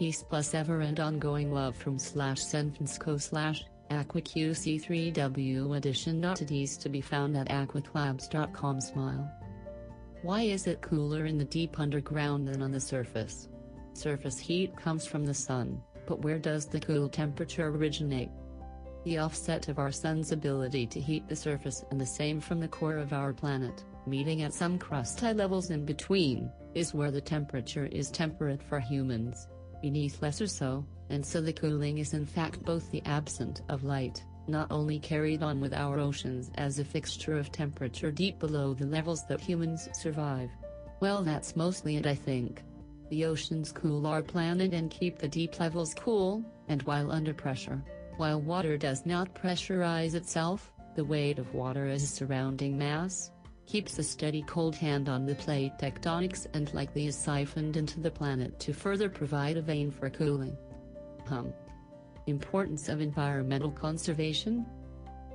Peace plus ever and ongoing love from slash Senfensco slash AquaQC3W edition oddities to be found at AquaQLabs.com smile. Why is it cooler in the deep underground than on the surface? Surface heat comes from the sun, but where does the cool temperature originate? The offset of our sun's ability to heat the surface and the same from the core of our planet, meeting at some crust high levels in between, is where the temperature is temperate for humans, beneath lesser so, and so the cooling is in fact both the absent of light, not only carried on with our oceans as a fixture of temperature deep below the levels that humans survive. Well that's mostly it I think. The oceans cool our planet and keep the deep levels cool, and while under pressure, while water does not pressurize itself, the weight of water as a surrounding mass, keeps a steady cold hand on the plate tectonics and likely is siphoned into the planet to further provide a vein for cooling. Hum. Importance of environmental conservation?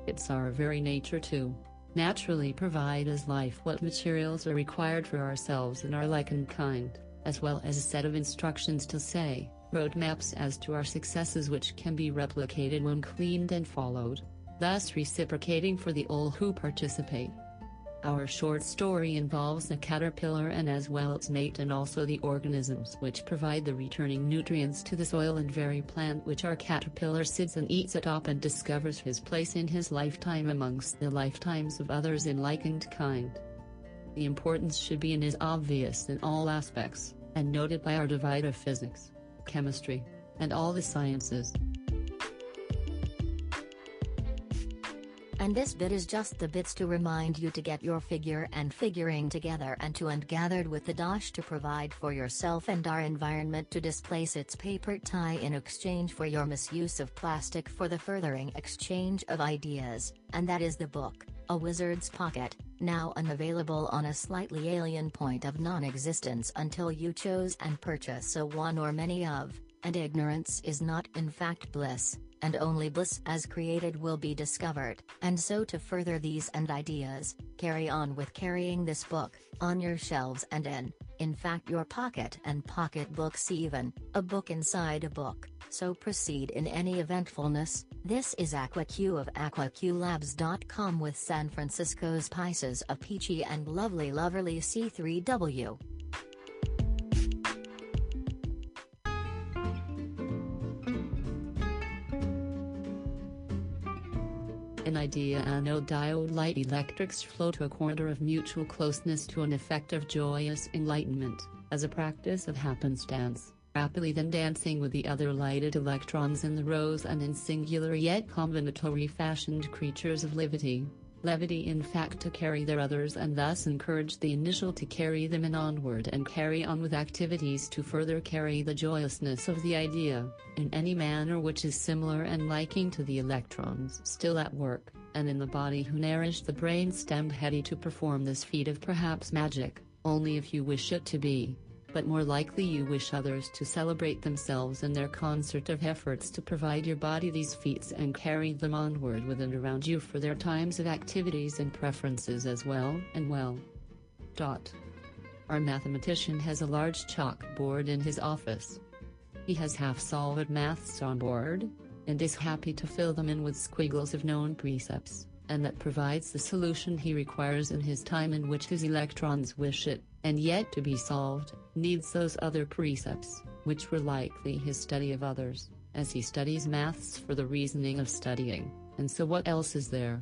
It's our very nature to naturally provide as life what materials are required for ourselves and our like and kind as well as a set of instructions to say, roadmaps as to our successes which can be replicated when cleaned and followed, thus reciprocating for the all who participate. Our short story involves the caterpillar and as well its mate and also the organisms which provide the returning nutrients to the soil and very plant which our caterpillar sits and eats atop and discovers his place in his lifetime amongst the lifetimes of others in like and kind. The importance should be and is obvious in all aspects, and noted by our divide of physics, chemistry, and all the sciences. And this bit is just the bits to remind you to get your figure and figuring together and to and gathered with the dosh to provide for yourself and our environment to displace its paper tie in exchange for your misuse of plastic for the furthering exchange of ideas, and that is the book, A Wizard's Pocket, now unavailable on a slightly alien point of non-existence until you chose and purchase a one or many of, and ignorance is not in fact bliss, and only bliss as created will be discovered. And so, to further these and ideas, carry on with carrying this book on your shelves and in, in fact, your pocket and pocketbooks, even a book inside a book. So proceed in any eventfulness. This is AquaQ of AquaQLabs.com with San Francisco's Pisces of Peachy and Lovely Loverly C3W. Idea anode diode light electrics flow to a quarter of mutual closeness to an effect of joyous enlightenment, as a practice of happenstance, rapidly then dancing with the other lighted electrons in the rows and in singular yet combinatory fashioned creatures of levity. Levity in fact to carry their others and thus encourage the initial to carry them in onward and carry on with activities to further carry the joyousness of the idea, in any manner which is similar and liking to the electrons still at work, and in the body who nourish the brain-stemmed heady to perform this feat of perhaps magic, only if you wish it to be but more likely you wish others to celebrate themselves in their concert of efforts to provide your body these feats and carry them onward with and around you for their times of activities and preferences as well and well. Dot. Our mathematician has a large chalkboard in his office. He has half-solved maths on board, and is happy to fill them in with squiggles of known precepts, and that provides the solution he requires in his time in which his electrons wish it and yet to be solved, needs those other precepts, which were likely his study of others, as he studies maths for the reasoning of studying, and so what else is there?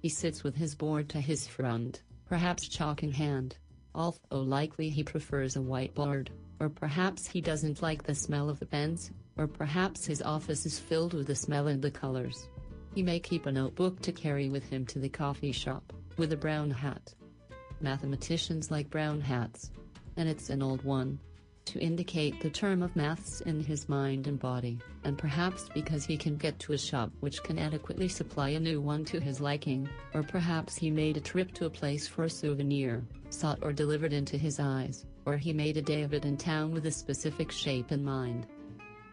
He sits with his board to his front, perhaps chalk in hand, although likely he prefers a whiteboard, or perhaps he doesn't like the smell of the pens, or perhaps his office is filled with the smell and the colors. He may keep a notebook to carry with him to the coffee shop, with a brown hat, mathematicians like brown hats. And it's an old one. To indicate the term of maths in his mind and body, and perhaps because he can get to a shop which can adequately supply a new one to his liking, or perhaps he made a trip to a place for a souvenir, sought or delivered into his eyes, or he made a day of it in town with a specific shape in mind.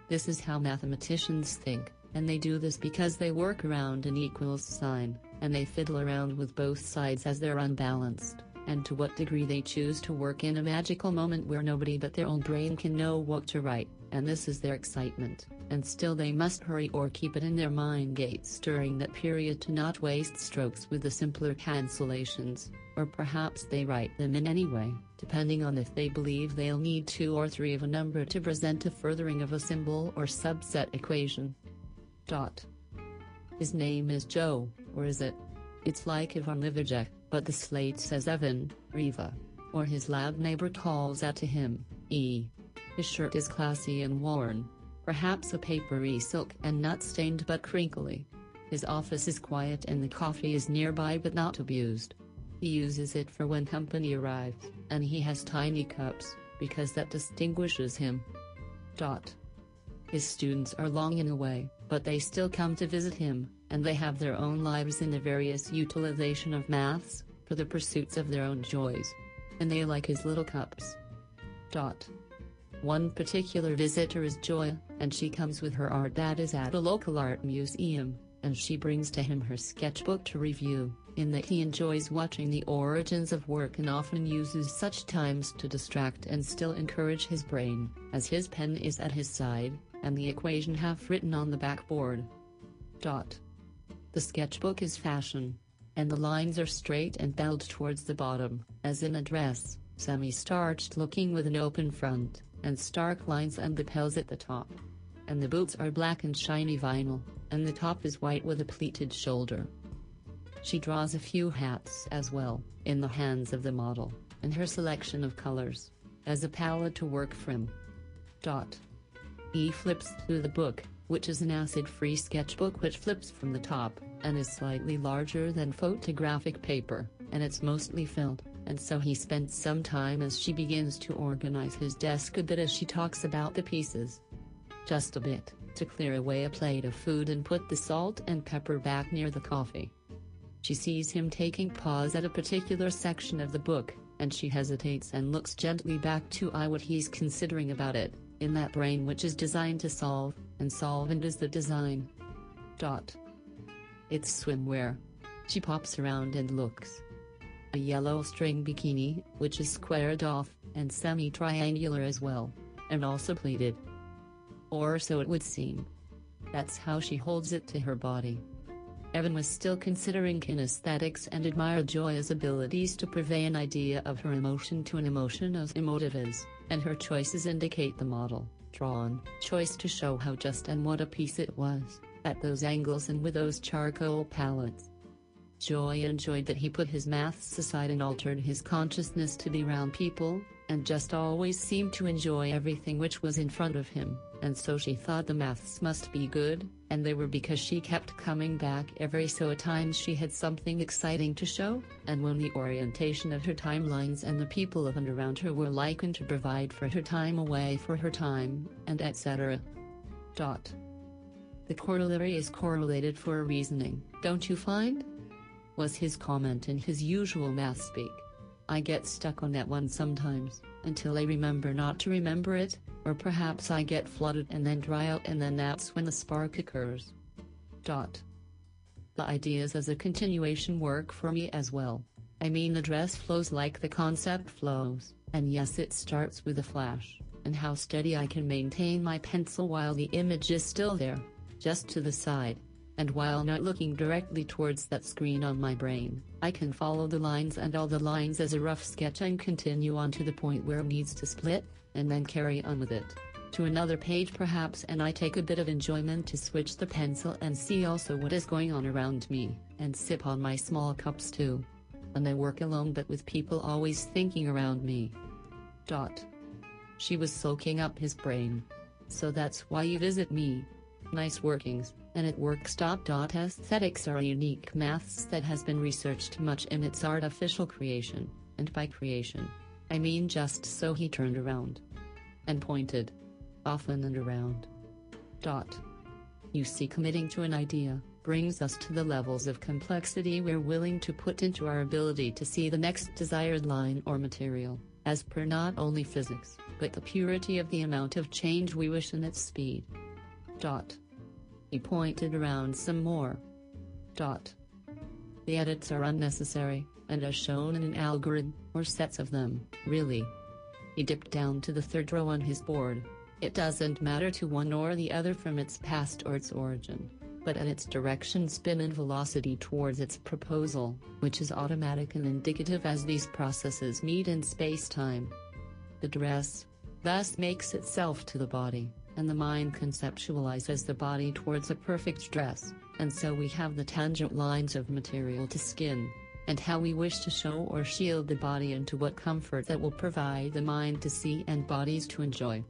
This is how mathematicians think, and they do this because they work around an equals sign, and they fiddle around with both sides as they're unbalanced and to what degree they choose to work in a magical moment where nobody but their own brain can know what to write, and this is their excitement, and still they must hurry or keep it in their mind gates during that period to not waste strokes with the simpler cancellations, or perhaps they write them in anyway, depending on if they believe they'll need two or three of a number to present a furthering of a symbol or subset equation. Dot. His name is Joe, or is it? It's like Ivan Livijek but the slate says Evan, Riva. Or his loud neighbor calls out to him, E. His shirt is classy and worn. Perhaps a papery silk and not stained but crinkly. His office is quiet and the coffee is nearby but not abused. He uses it for when company arrives, and he has tiny cups, because that distinguishes him. Dot. His students are long longing away, but they still come to visit him, and they have their own lives in the various utilization of maths, for the pursuits of their own joys. And they like his little cups. Dot. One particular visitor is Joya, and she comes with her art that is at a local art museum, and she brings to him her sketchbook to review, in that he enjoys watching the origins of work and often uses such times to distract and still encourage his brain, as his pen is at his side, and the equation half written on the backboard. Dot. The sketchbook is fashion, and the lines are straight and belled towards the bottom, as in a dress, semi-starched looking with an open front, and stark lines and lapels at the top. And the boots are black and shiny vinyl, and the top is white with a pleated shoulder. She draws a few hats as well, in the hands of the model, and her selection of colors, as a palette to work from. Dot. E flips through the book, which is an acid-free sketchbook which flips from the top, and is slightly larger than photographic paper, and it's mostly filled, and so he spends some time as she begins to organize his desk a bit as she talks about the pieces. Just a bit, to clear away a plate of food and put the salt and pepper back near the coffee. She sees him taking pause at a particular section of the book, and she hesitates and looks gently back to eye what he's considering about it, in that brain which is designed to solve, and solvent is the design, Dot. It's swimwear. She pops around and looks. A yellow string bikini, which is squared off, and semi-triangular as well, and also pleated. Or so it would seem. That's how she holds it to her body. Evan was still considering kinesthetics and admired Joya's abilities to convey an idea of her emotion to an emotion as emotive as, and her choices indicate the model, drawn, choice to show how just and what a piece it was, at those angles and with those charcoal palettes. Joya enjoyed that he put his maths aside and altered his consciousness to be round people, and just always seemed to enjoy everything which was in front of him, and so she thought the maths must be good, and they were because she kept coming back every so at times she had something exciting to show, and when the orientation of her timelines and the people of and around her were likened to provide for her time away for her time, and etc. Dot. The corollary is correlated for a reasoning, don't you find? Was his comment in his usual math speak. I get stuck on that one sometimes, until I remember not to remember it, or perhaps I get flooded and then dry out and then that's when the spark occurs. Dot. The ideas as a continuation work for me as well. I mean the dress flows like the concept flows, and yes it starts with a flash, and how steady I can maintain my pencil while the image is still there, just to the side, and while not looking directly towards that screen on my brain, I can follow the lines and all the lines as a rough sketch and continue on to the point where it needs to split, and then carry on with it. To another page perhaps and I take a bit of enjoyment to switch the pencil and see also what is going on around me, and sip on my small cups too. And I work alone but with people always thinking around me. Dot. She was soaking up his brain. So that's why you visit me. Nice workings, and it works. Dot. Aesthetics are a unique maths that has been researched much in its artificial creation, and by creation, I mean just so he turned around. And pointed. Often and around. Dot. You see committing to an idea, brings us to the levels of complexity we're willing to put into our ability to see the next desired line or material, as per not only physics, but the purity of the amount of change we wish and its speed. Dot. He pointed around some more. Dot. The edits are unnecessary, and as shown in an algorithm, or sets of them, really. He dipped down to the third row on his board. It doesn't matter to one or the other from its past or its origin, but at its direction spin and velocity towards its proposal, which is automatic and indicative as these processes meet in space-time. The dress, thus makes itself to the body, and the mind conceptualizes the body towards a perfect dress, and so we have the tangent lines of material to skin, and how we wish to show or shield the body into what comfort that will provide the mind to see and bodies to enjoy.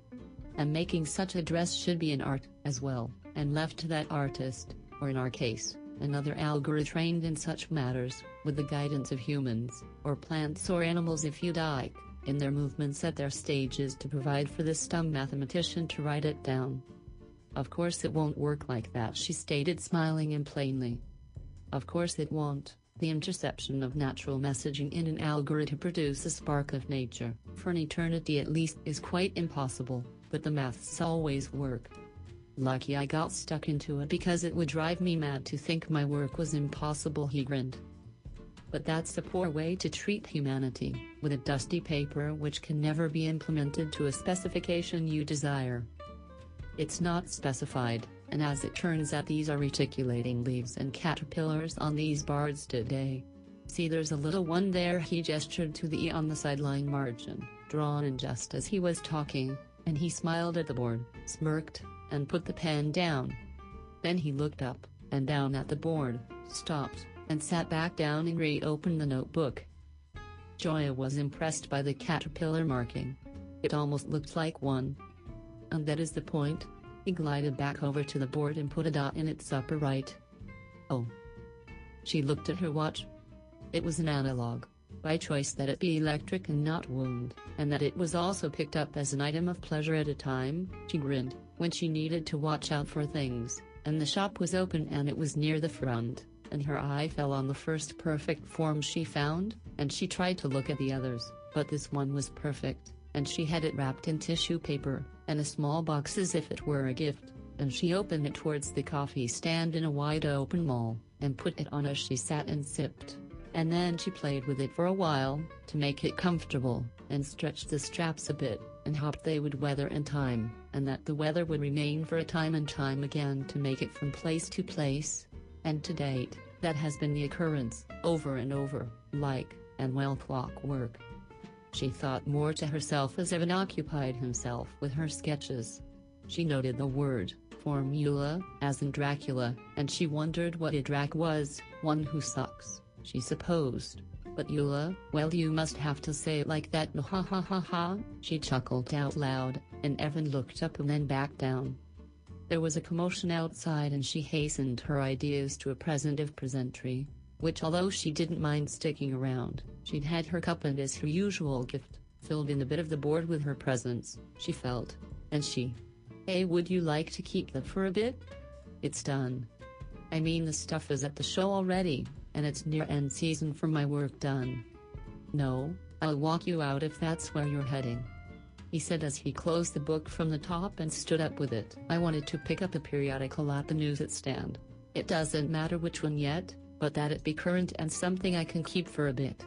And making such a dress should be an art, as well, and left to that artist, or in our case, another algorithm trained in such matters, with the guidance of humans, or plants or animals if you like, in their movements at their stages to provide for this dumb mathematician to write it down. Of course it won't work like that she stated smiling and plainly. Of course it won't. The interception of natural messaging in an algorithm to produce a spark of nature, for an eternity at least, is quite impossible, but the maths always work. Lucky I got stuck into it because it would drive me mad to think my work was impossible he grinned. But that's a poor way to treat humanity, with a dusty paper which can never be implemented to a specification you desire. It's not specified, and as it turns out these are reticulating leaves and caterpillars on these boards today. See there's a little one there he gestured to the E on the sideline margin, drawn in just as he was talking, and he smiled at the board, smirked, and put the pen down. Then he looked up, and down at the board, stopped, and sat back down and reopened the notebook. Joya was impressed by the caterpillar marking. It almost looked like one. And that is the point. He glided back over to the board and put a dot in its upper right. Oh. She looked at her watch. It was an analog, by choice that it be electric and not wound, and that it was also picked up as an item of pleasure at a time, she grinned, when she needed to watch out for things, and the shop was open and it was near the front, and her eye fell on the first perfect form she found, and she tried to look at the others, but this one was perfect, and she had it wrapped in tissue paper, and a small box as if it were a gift. and she opened it towards the coffee stand in a wide open mall, and put it on as she sat and sipped. And then she played with it for a while, to make it comfortable, and stretched the straps a bit, and hoped they would weather in time, and that the weather would remain for a time and time again to make it from place to place. And to date, that has been the occurrence, over and over, like, and well clockwork. She thought more to herself as Evan occupied himself with her sketches. She noted the word, formula, as in Dracula, and she wondered what a drac was, one who sucks, she supposed. But Eula, well you must have to say it like that ha ha ha ha, she chuckled out loud, and Evan looked up and then back down. There was a commotion outside and she hastened her ideas to a present of presentry, which although she didn't mind sticking around, she'd had her cup and as her usual gift, filled in a bit of the board with her presence, she felt, and she. Hey would you like to keep that for a bit? It's done. I mean the stuff is at the show already, and it's near end season for my work done. No, I'll walk you out if that's where you're heading. He said as he closed the book from the top and stood up with it. I wanted to pick up a periodical at the newsstand. It doesn't matter which one yet, but that it be current and something I can keep for a bit.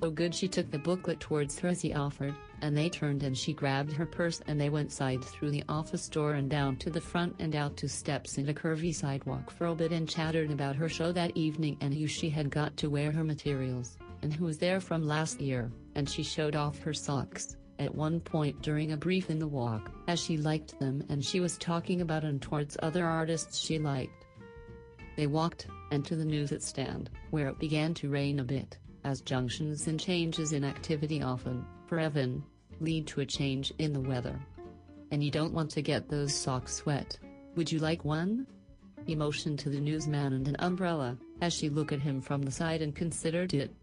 Oh good she took the booklet towards her as he offered, and they turned and she grabbed her purse and they went side through the office door and down to the front and out two steps and a curvy sidewalk for a bit and chattered about her show that evening and who she had got to wear her materials, and who was there from last year, and she showed off her socks, at one point during a brief in the walk, as she liked them and she was talking about and towards other artists she liked. They walked, and to the newsstand, where it began to rain a bit, as junctions and changes in activity often, for Evan, lead to a change in the weather. And you don't want to get those socks wet. Would you like one? He motioned to the newsman and an umbrella, as she looked at him from the side and considered it.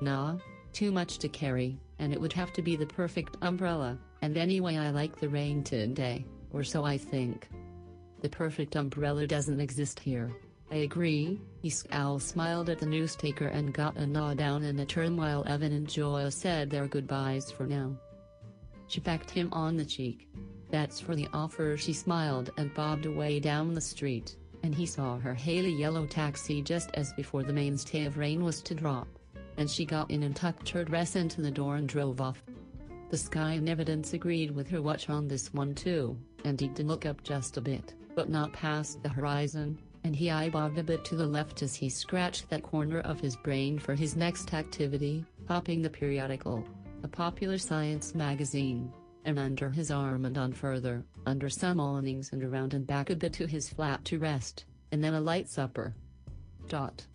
Nah, too much to carry, and it would have to be the perfect umbrella, and anyway I like the rain today, or so I think. The perfect umbrella doesn't exist here. I agree, scowl smiled at the newstaker and got a nod down in a turn while Evan and Joya said their goodbyes for now. She pecked him on the cheek. That's for the offer she smiled and bobbed away down the street, and he saw her Haley yellow taxi just as before the mainstay of rain was to drop. And she got in and tucked her dress into the door and drove off. The sky in evidence agreed with her watch on this one too, and he didn't look up just a bit, but not past the horizon, and he eyeballed a bit to the left as he scratched that corner of his brain for his next activity, popping the periodical, a popular science magazine, and under his arm and on further, under some awnings and around and back a bit to his flat to rest, and then a light supper. Dot.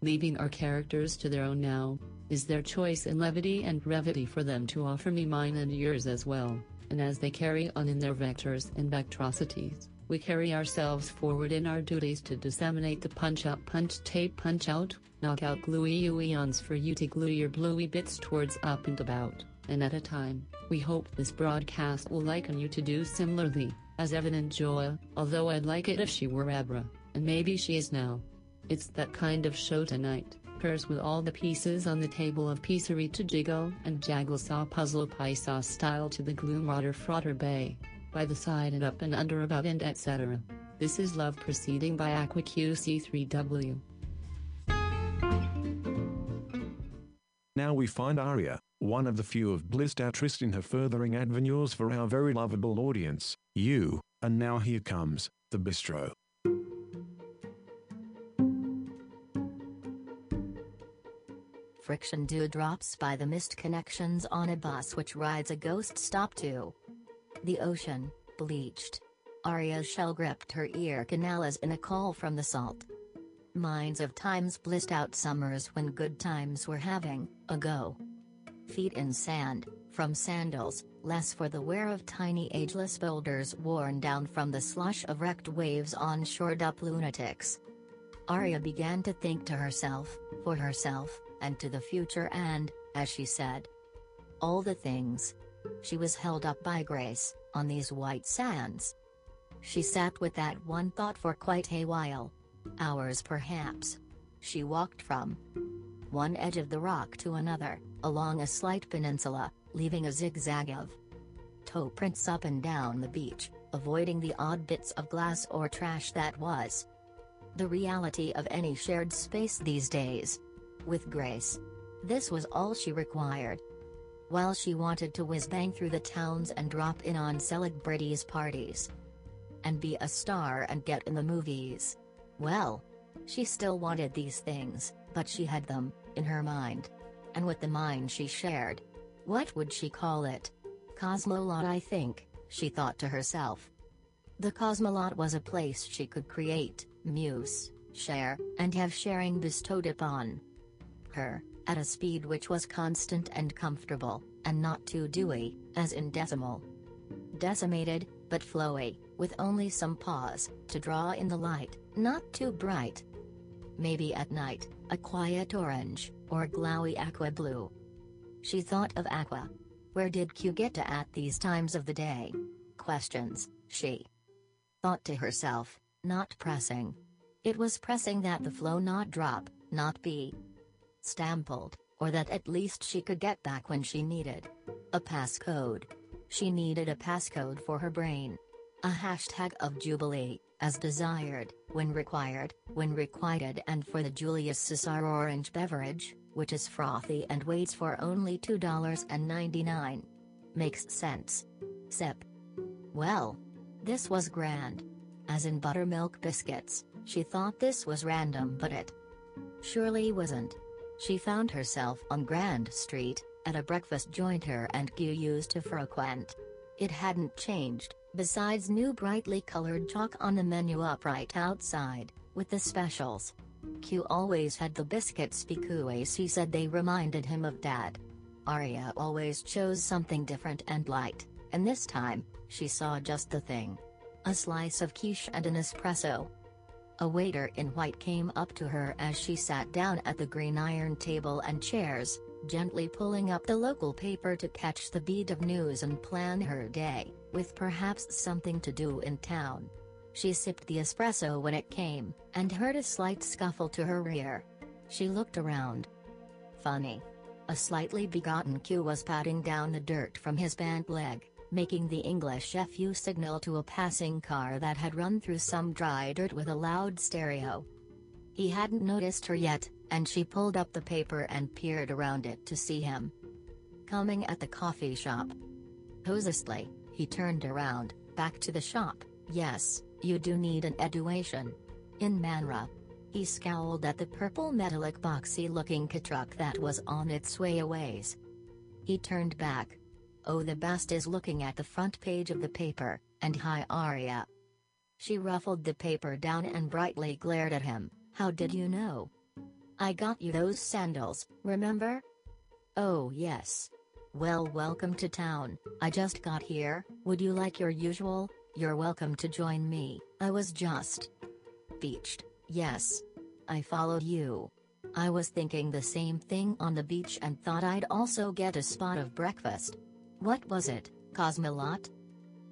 Leaving our characters to their own now, is their choice in levity and brevity for them to offer me mine and yours as well, and as they carry on in their vectors and vectrosities we carry ourselves forward in our duties to disseminate the punch-out punch-tape punch-out, knock-out gluey eons for you to glue your bluey bits towards up and about, and at a time, we hope this broadcast will liken you to do similarly, as Evan and Joya, although I'd like it if she were Abra, and maybe she is now. It's that kind of show tonight, pairs with all the pieces on the table of piecery to jiggle and jaggle saw puzzle pie saw style to the gloom water frotter bay by the side and up and under above and etc. This is Love proceeding by Aqua QC3W. Now we find Aria, one of the few of Bliss Datrist in her furthering avenues for our very lovable audience, you, and now here comes, the bistro. Friction dewdrops by the mist connections on a bus which rides a ghost stop to the ocean, bleached. Aria's shell gripped her ear canal as in a call from the salt. Minds of times blissed out summers when good times were having, a go. Feet in sand, from sandals, less for the wear of tiny ageless boulders worn down from the slush of wrecked waves on shored up lunatics. Arya began to think to herself, for herself, and to the future and, as she said, all the things, she was held up by grace, on these white sands. She sat with that one thought for quite a while. Hours perhaps. She walked from one edge of the rock to another, along a slight peninsula, leaving a zigzag of toe prints up and down the beach, avoiding the odd bits of glass or trash that was the reality of any shared space these days. With Grace, this was all she required. While she wanted to whiz bang through the towns and drop in on celebrities' parties and be a star and get in the movies. Well, she still wanted these things, but she had them, in her mind. And with the mind she shared. What would she call it? Cosmolot, I think, she thought to herself. The Cosmolot was a place she could create, muse, share, and have sharing bestowed upon her, at a speed which was constant and comfortable, and not too dewy, as in decimal. Decimated, but flowy, with only some pause, to draw in the light, not too bright. Maybe at night, a quiet orange, or glowy aqua blue. She thought of aqua. Where did Q get to at these times of the day? Questions, she thought to herself, not pressing. It was pressing that the flow not drop, not be stampled, or that at least she could get back when she needed a passcode. She needed a passcode for her brain. A hashtag of Jubilee, as desired, when required, when requited and for the Julius Caesar orange beverage, which is frothy and waits for only $2.99. Makes sense. Sip. Well. This was grand. As in buttermilk biscuits, she thought this was random but it surely wasn't. She found herself on Grand Street, at a breakfast joint her and Q used to frequent. It hadn't changed, besides new brightly colored chalk on the menu upright outside, with the specials. Q always had the biscuits because he said they reminded him of dad. Arya always chose something different and light, and this time, she saw just the thing. A slice of quiche and an espresso. A waiter in white came up to her as she sat down at the green iron table and chairs, gently pulling up the local paper to catch the beat of news and plan her day, with perhaps something to do in town. She sipped the espresso when it came, and heard a slight scuffle to her rear. She looked around. Funny. A slightly begotten Q was patting down the dirt from his bent leg, making the English FU signal to a passing car that had run through some dry dirt with a loud stereo. He hadn't noticed her yet, and she pulled up the paper and peered around it to see him. Coming at the coffee shop. Hosestly, he turned around, back to the shop. Yes, you do need an education. In Manra. He scowled at the purple metallic boxy looking truck that was on its way aways. He turned back. Oh the best is looking at the front page of the paper, and hi Arya. She ruffled the paper down and brightly glared at him, how did you know? I got you those sandals, remember? Oh yes. Well welcome to town, I just got here, would you like your usual? You're welcome to join me, I was just beached, yes. I followed you. I was thinking the same thing on the beach and thought I'd also get a spot of breakfast. What was it, Cosmolot?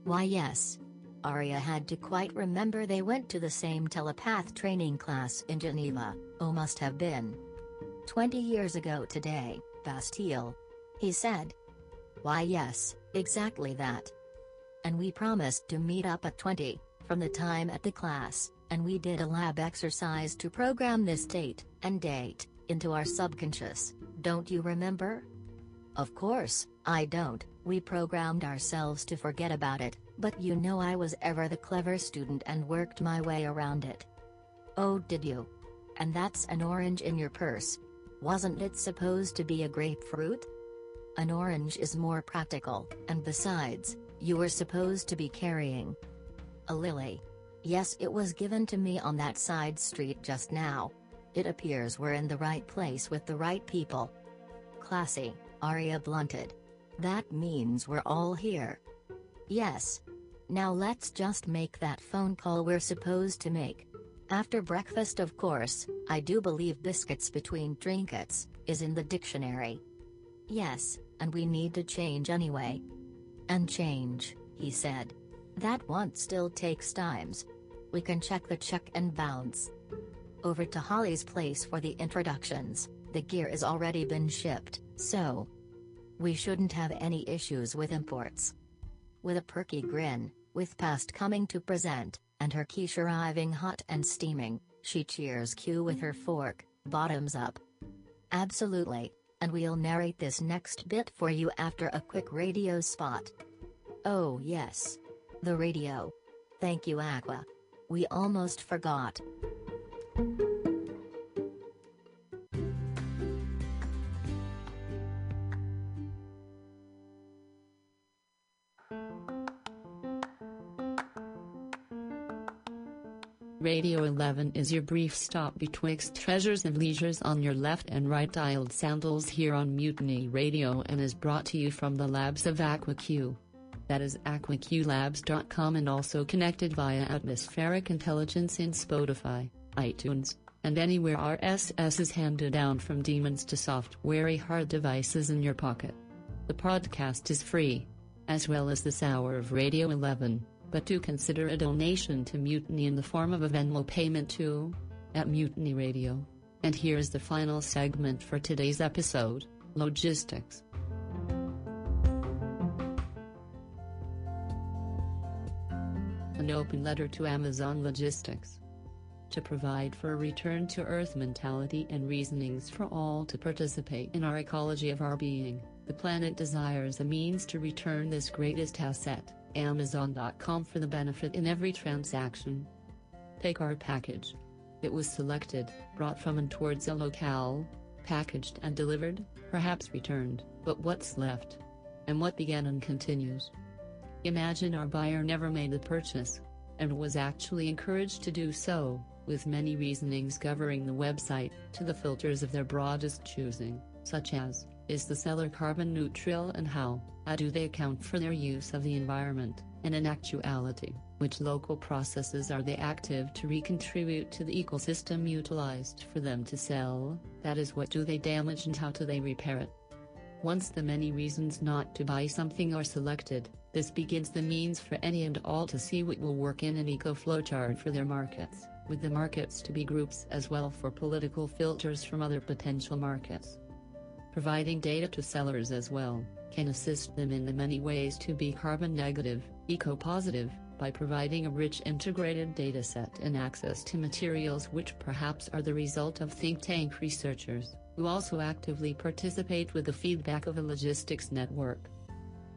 Why yes. Arya had to quite remember they went to the same telepath training class in Geneva, oh must have been. Twenty years ago today, Bastille. He said. Why yes, exactly that. And we promised to meet up at 20, from the time at the class, and we did a lab exercise to program this date, and date, into our subconscious, don't you remember? Of course, I don't, we programmed ourselves to forget about it, but you know I was ever the clever student and worked my way around it. Oh did you? And that's an orange in your purse. Wasn't it supposed to be a grapefruit? An orange is more practical, and besides, you were supposed to be carrying a lily. Yes it was given to me on that side street just now. It appears we're in the right place with the right people. Classy, Arya blunted. That means we're all here. Yes. Now let's just make that phone call we're supposed to make. After breakfast of course, I do believe biscuits between trinkets, is in the dictionary. Yes, and we need to change anyway. And change, he said. That one still takes times. We can check the check and bounce. Over to Holly's place for the introductions, the gear is already been shipped, so, we shouldn't have any issues with imports. With a perky grin, With past coming to present, and her quiche arriving hot and steaming, she cheers Q with her fork, bottoms up. Absolutely, and we'll narrate this next bit for you after a quick radio spot. Oh, yes. The radio. Thank you, Aqua. We almost forgot. Radio 11 is your brief stop betwixt treasures and leisures on your left and right dialed sandals here on Mutiny Radio and is brought to you from the labs of AquaQ. That is aquaqlabs.com and also connected via atmospheric intelligence in Spotify, iTunes, and anywhere RSS is handed down from demons to software hard devices in your pocket. The podcast is free, as well as this hour of Radio 11 but do consider a donation to Mutiny in the form of a Venmo payment to at Mutiny Radio. And here's the final segment for today's episode Logistics. An open letter to Amazon Logistics. To provide for a return to Earth mentality and reasonings for all to participate in our ecology of our being, the planet desires a means to return this greatest asset Amazon.com for the benefit in every transaction. Take our package. It was selected, brought from and towards a locale, packaged and delivered, perhaps returned, but what's left? And what began and continues? Imagine our buyer never made the purchase, and was actually encouraged to do so, with many reasonings governing the website, to the filters of their broadest choosing, such as, is the seller carbon neutral and how, how do they account for their use of the environment, and in actuality, which local processes are they active to recontribute to the ecosystem utilized for them to sell, that is what do they damage and how do they repair it. Once the many reasons not to buy something are selected, this begins the means for any and all to see what will work in an eco flowchart for their markets, with the markets to be groups as well for political filters from other potential markets. Providing data to sellers as well, can assist them in the many ways to be carbon negative, eco-positive, by providing a rich integrated dataset and access to materials which perhaps are the result of think tank researchers, who also actively participate with the feedback of a logistics network.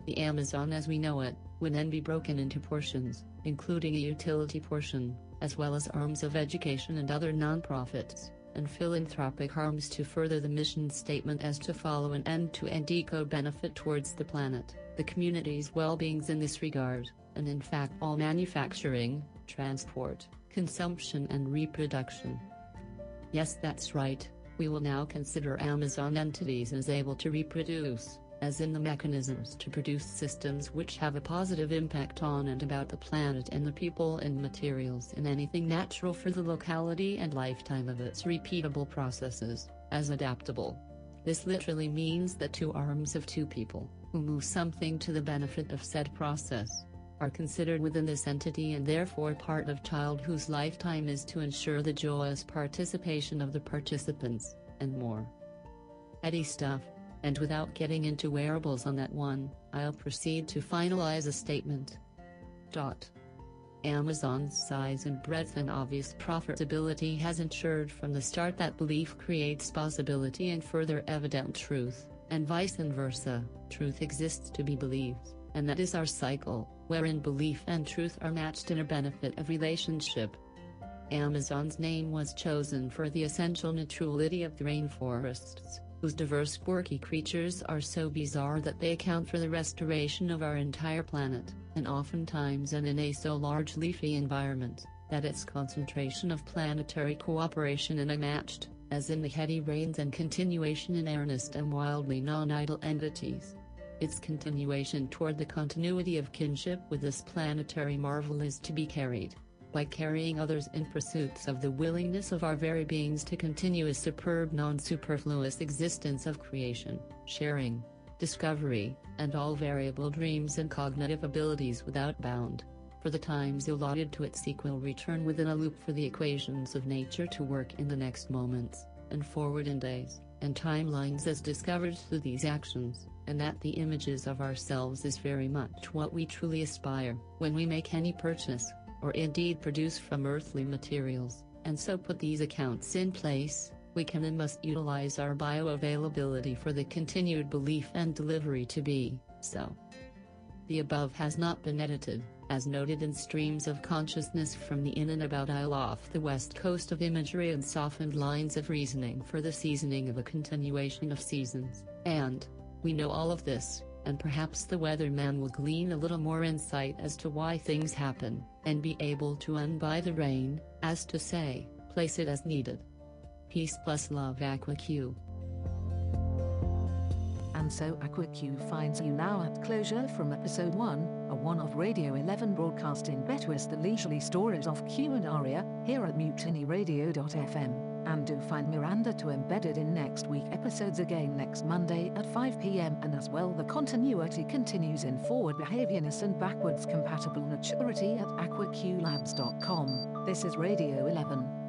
The Amazon as we know it, would then be broken into portions, including a utility portion, as well as arms of education and other nonprofits and philanthropic arms to further the mission statement as to follow an end-to-end eco-benefit towards the planet, the community's well-beings in this regard, and in fact all manufacturing, transport, consumption and reproduction. Yes that's right, we will now consider Amazon entities as able to reproduce, as in the mechanisms to produce systems which have a positive impact on and about the planet and the people and materials in anything natural for the locality and lifetime of its repeatable processes, as adaptable. This literally means that two arms of two people, who move something to the benefit of said process, are considered within this entity and therefore part of child whose lifetime is to ensure the joyous participation of the participants, and more. Eddie stuff and without getting into wearables on that one, I'll proceed to finalize a statement. Dot. Amazon's size and breadth and obvious profitability has ensured from the start that belief creates possibility and further evident truth, and vice versa, truth exists to be believed, and that is our cycle, wherein belief and truth are matched in a benefit of relationship. Amazon's name was chosen for the essential neutrality of the rainforests, whose diverse quirky creatures are so bizarre that they account for the restoration of our entire planet, and oftentimes and in a so large leafy environment, that its concentration of planetary cooperation is unmatched, as in the heady rains and continuation in earnest and wildly non-idle entities. Its continuation toward the continuity of kinship with this planetary marvel is to be carried, by carrying others in pursuits of the willingness of our very beings to continue a superb non-superfluous existence of creation, sharing, discovery, and all variable dreams and cognitive abilities without bound. For the times allotted to its sequel return within a loop for the equations of nature to work in the next moments, and forward in days, and timelines as discovered through these actions, and that the images of ourselves is very much what we truly aspire when we make any purchase, or indeed produce from earthly materials, and so put these accounts in place, we can and must utilize our bioavailability for the continued belief and delivery to be so. The above has not been edited, as noted in streams of consciousness from the in and about aisle off the west coast of imagery and softened lines of reasoning for the seasoning of a continuation of seasons, and, we know all of this, and perhaps the weatherman will glean a little more insight as to why things happen, and be able to unbuy the rain, as to say, place it as needed. Peace plus love AquaQ. And so AquaQ finds you now at closure from episode 1, a one of Radio 11 broadcast in Betwist the leisurely stories of Q and Aria, here at mutinyradio.fm. And do find Miranda to embedded in next week episodes again next Monday at 5 pm and as well the continuity continues in forward behaviorness and backwards compatible maturity at aquaqlabs.com. This is Radio 11.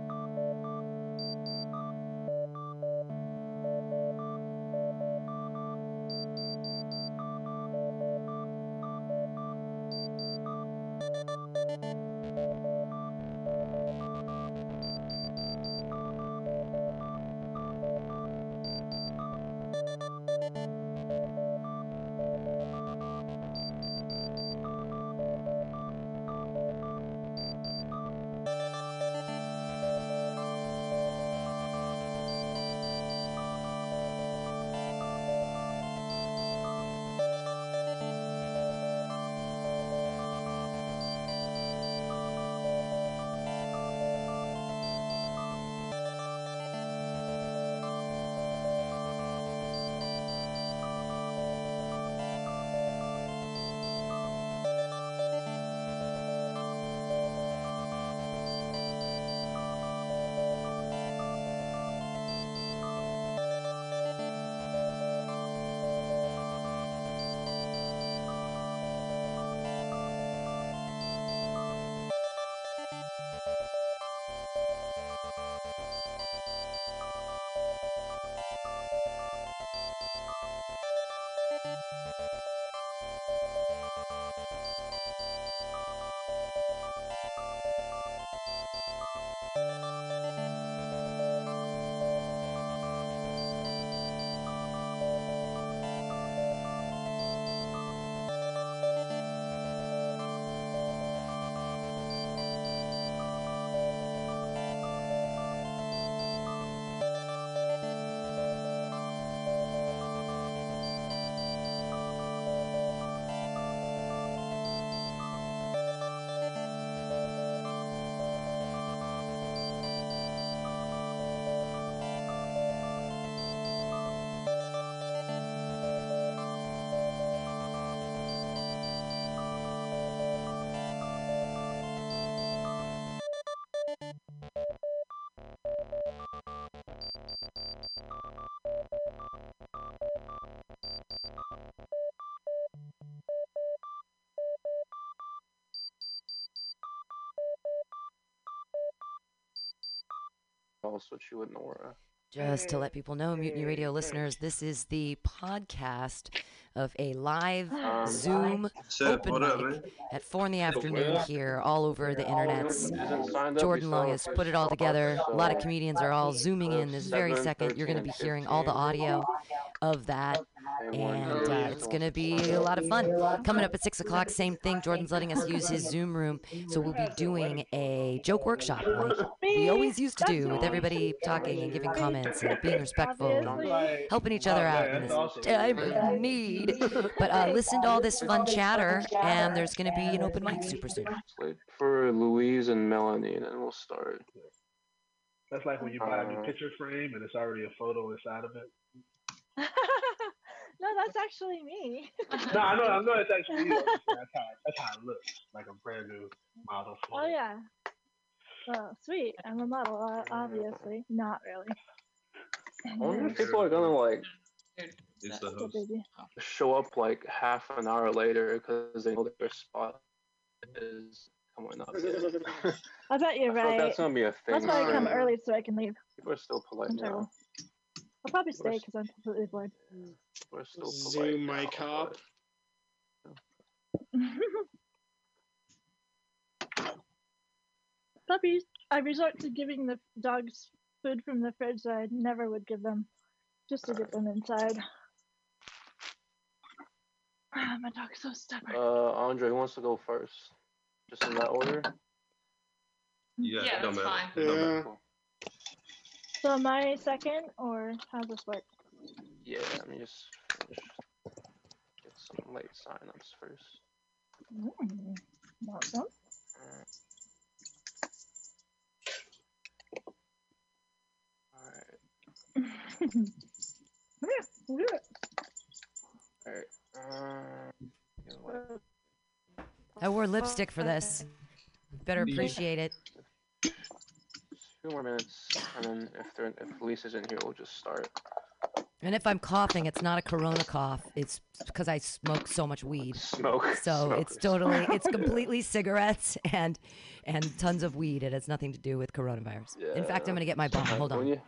I'll switch you with Nora. Just to let people know, Mutiny Radio listeners, this is the podcast of a live Um, Zoom So, open mic at four in the afternoon here, all over the internets. Isn't signed up, Jordan Long has put it all together. A lot of comedians are all zooming in this very second. You're going to be hearing all the audio of that, and uh, it's going to be a lot of fun. Coming up at six o'clock, same thing. Jordan's letting us use his Zoom room, so we'll be doing a joke workshop like we always used to do, with everybody talking and giving comments and being respectful, and helping each other out in this time of need. But uh, listen to all this fun chatter, and there's going to be an open mic super soon. For Louise and Melanie, and then we'll start. That's like when you buy a new Uh, picture frame and it's already a photo inside of it. no, that's actually me. no, I know, I know it's actually you. I'm just saying That's how, that's how it looks, like a brand new model. Oh yeah. Oh, sweet. I'm a model, uh, obviously. Not really. I wonder if people are gonna like It's the So show up like half an hour later because they know their spot is coming up. I bet you're I feel like right. that's gonna be a thing. That's why I come early so I can leave. People are still polite I'm now. terrible. I'll probably stay because I'm completely bored. We're still Zoom my cop. Puppies. I resort to giving the dogs food from the fridge that I never would give them, just to get them inside. Ah, my dog's so stubborn. Uh, Andre who wants to go first. Just in that order. Yeah, Yeah, don't that's matter. fine. Don't Yeah. matter. Cool. So am I second, or how's this work? Yeah, let me just finish. Get some late signups first. Mm, awesome. Alright. Alright. yeah, we'll do it. Alright. Um, you know what? I wore lipstick for this. Better appreciate it. Two more minutes, and then if they're if Lisa's in here, we'll just start. And if I'm coughing, it's not a corona cough. It's because I smoke so much weed. Smoke. So it's totally, it's completely cigarettes and and tons of weed. It has nothing to do with coronavirus. In fact, I'm gonna get my bomb. Hold When on. you,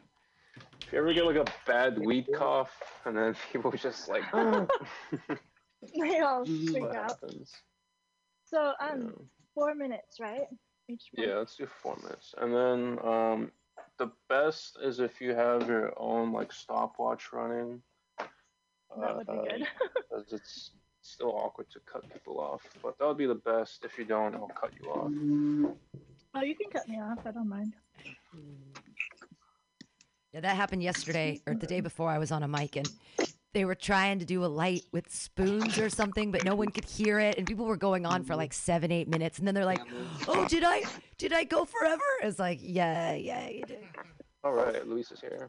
if you ever get like a bad weed cough, and then people just like, They all freak out. happens? So um, four minutes, right? Each one. Yeah, let's do four minutes. And then um, the best is if you have your own like stopwatch running. That would be good. Because it's still awkward to cut people off. But that would be the best. If you don't, I'll cut you off. Oh, you can cut me off. I don't mind. Yeah, that happened yesterday or the day before. I was on a mic and they were trying to do a light with spoons or something, but no one could hear it, and people were going on for like seven, eight minutes, and then they're like, "Oh, did I, did I go forever?" It's like, yeah, yeah, you did. All right, Luis is here.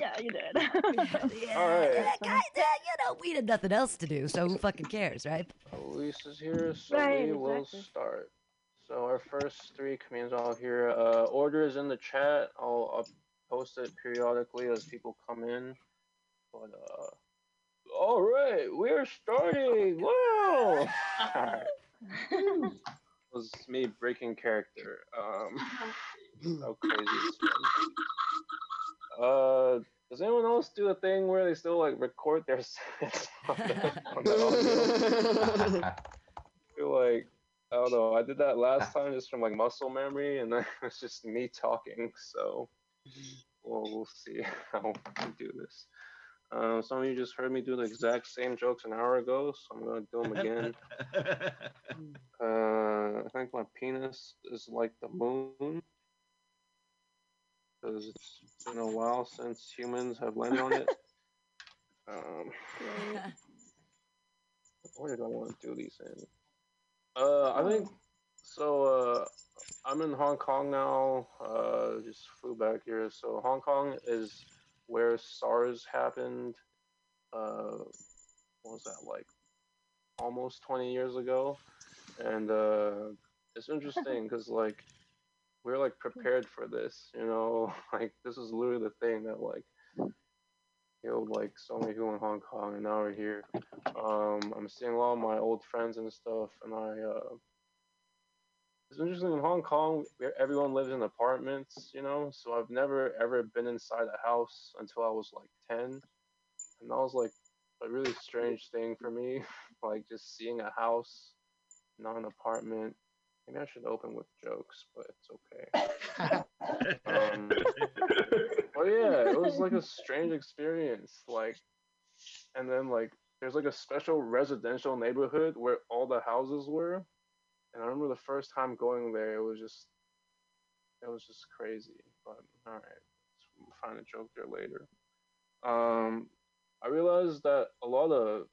yeah, you did. All right. Yeah, guys, yeah, you know, we had nothing else to do, so who fucking cares, right? Luis is here, so Right, we will exactly. start. So our first three commands all here. Uh, order is in the chat. I'll, I'll post it periodically as people come in. But uh, all right, we're starting. Wow! It was me breaking character. Um, how crazy this. Uh, does anyone else do a thing where they still like record their sets on the, on the audio? I feel like I don't know. I did that last time just from like muscle memory, and then it's just me talking. So, well, we'll see how we do this. Um, some of you just heard me do the exact same jokes an hour ago, so I'm gonna do them again. uh, I think my penis is like the moon because it's been a while since humans have landed on it. Um, where did I want to do these in? Uh, I think so. Uh, I'm in Hong Kong now. Uh, just flew back here. So Hong Kong is where SARS happened. Uh, what was that like? Almost 20 years ago, and uh, it's interesting because like we're like prepared for this. You know, like this is literally the thing that like killed like so many people in Hong Kong, and now we're here. Um, I'm seeing a lot of my old friends and stuff, and I. Uh, it's interesting in Hong Kong, where everyone lives in apartments, you know. So I've never ever been inside a house until I was like ten, and that was like a really strange thing for me, like just seeing a house, not an apartment. Maybe I should open with jokes, but it's okay. um, but yeah, it was like a strange experience. Like, and then like there's like a special residential neighborhood where all the houses were, and I remember the first time going there, it was just, it was just crazy. But all right, let's find a joke there later. Um, I realized that a lot of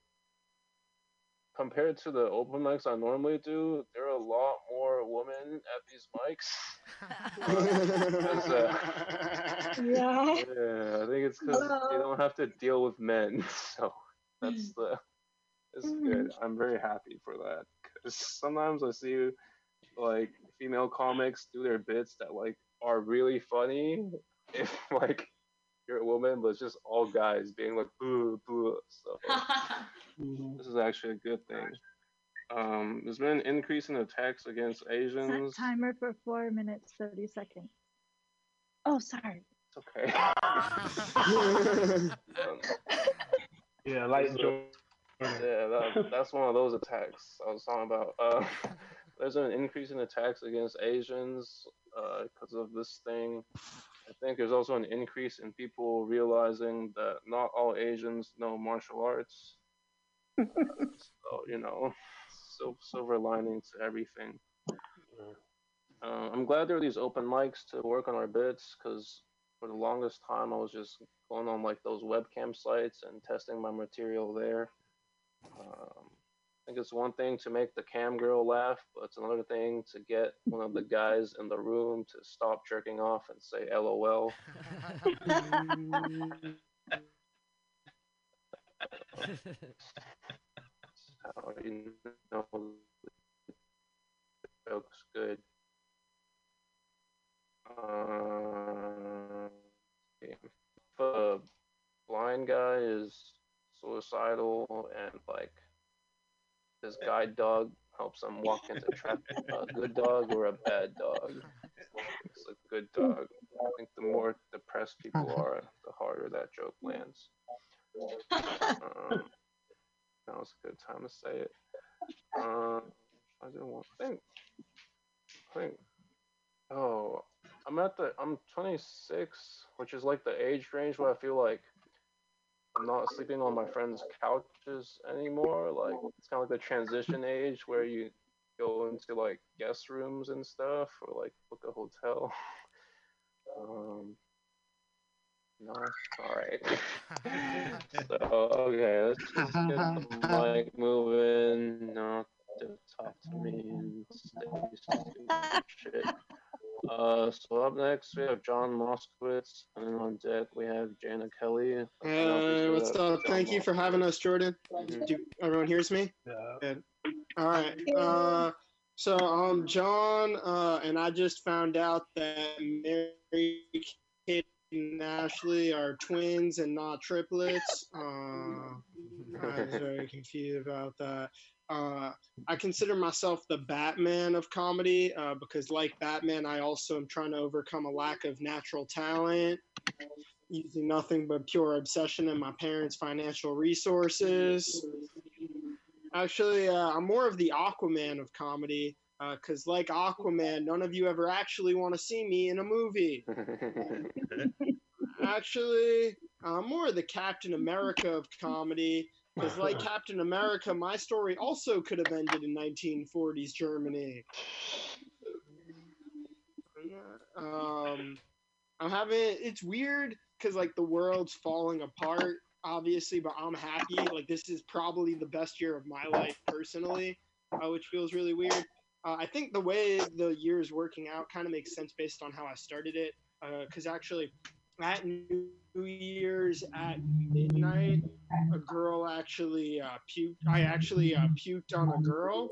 compared to the open mics I normally do, there are a lot more women at these mics. uh, Yeah. yeah, I think it's because they don't have to deal with men, so that's the it's good. I'm very happy for that because sometimes I see like female comics do their bits that like are really funny if like you're a woman, but it's just all guys being like boo boo. So this is actually a good thing. Um, there's been an increase in attacks against Set Asians. timer for four minutes thirty seconds. Oh, sorry. It's okay. Yeah, light Jordan. Yeah, that, that's one of those attacks I was talking about. Uh, there's an increase in attacks against Asians because of this thing. I think there's also an increase in people realizing that not all Asians know martial arts. so you know, sil- silver lining to everything. Uh, I'm glad there are these open mics to work on our bits because for the longest time I was just going on like those webcam sites and testing my material there. Um, I think it's one thing to make the cam girl laugh, but it's another thing to get one of the guys in the room to stop jerking off and say LOL. How you know the joke's good. Uh, if a blind guy is suicidal and like this guide dog helps him walk into traffic, a good dog or a bad dog? It's a good dog. I think the more depressed people are, the harder that joke lands. Um, that was a good time to say it. Um, I didn't want to think. think. Oh, I'm at the. I'm 26, which is like the age range where I feel like I'm not sleeping on my friends' couches anymore. Like it's kind of like the transition age where you go into like guest rooms and stuff, or like book a hotel. Um, no, all right. so okay, let's just get the mic moving. Not to talk to me and stupid shit. Uh, so up next we have John Moskowitz, and then on deck we have Jana Kelly. I don't know if Hey, what's up? John Thank you for having us, Jordan. Mhm. Do everyone hears me? Yeah. Good. All right. Uh, so I'm John, uh, and I just found out that Mary Kate and Ashley are twins and not triplets. Uh, I was very confused about that. Uh, I consider myself the Batman of comedy uh, because, like Batman, I also am trying to overcome a lack of natural talent using nothing but pure obsession and my parents' financial resources. Actually, uh, I'm more of the Aquaman of comedy because, like Aquaman, none of you ever actually want to see me in a movie. Actually, I'm more of the Captain America of comedy because, like Captain America, my story also could have ended in 1940s Germany. Um, I'm having it's weird because like the world's falling apart, obviously, but I'm happy. Like this is probably the best year of my life personally, uh, which feels really weird. Uh, I think the way the year is working out kind of makes sense based on how I started it. Because actually, at New Year's at midnight, a girl actually uh, puked. I actually uh, puked on a girl,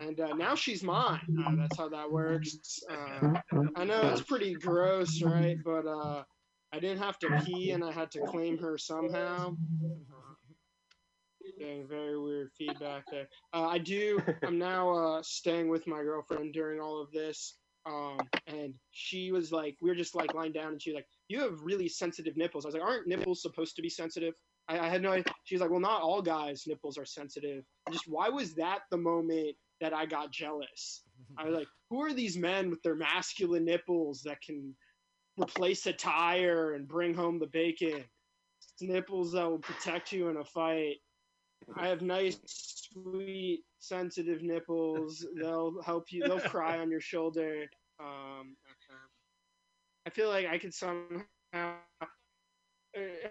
and uh, now she's mine. Uh, that's how that works. Uh, I know it's pretty gross, right? But uh, I didn't have to pee, and I had to claim her somehow. Very weird feedback there. I do. I'm now staying with my girlfriend during all of this. Um, and she was like, we were just like lying down, and she was like, "You have really sensitive nipples." I was like, "Aren't nipples supposed to be sensitive?" I, I had no idea. She was like, "Well, not all guys' nipples are sensitive." And just why was that the moment that I got jealous? I was like, "Who are these men with their masculine nipples that can replace a tire and bring home the bacon? It's nipples that will protect you in a fight." I have nice, sweet, sensitive nipples. They'll help you. They'll cry on your shoulder. Um. I feel like I could somehow. Uh,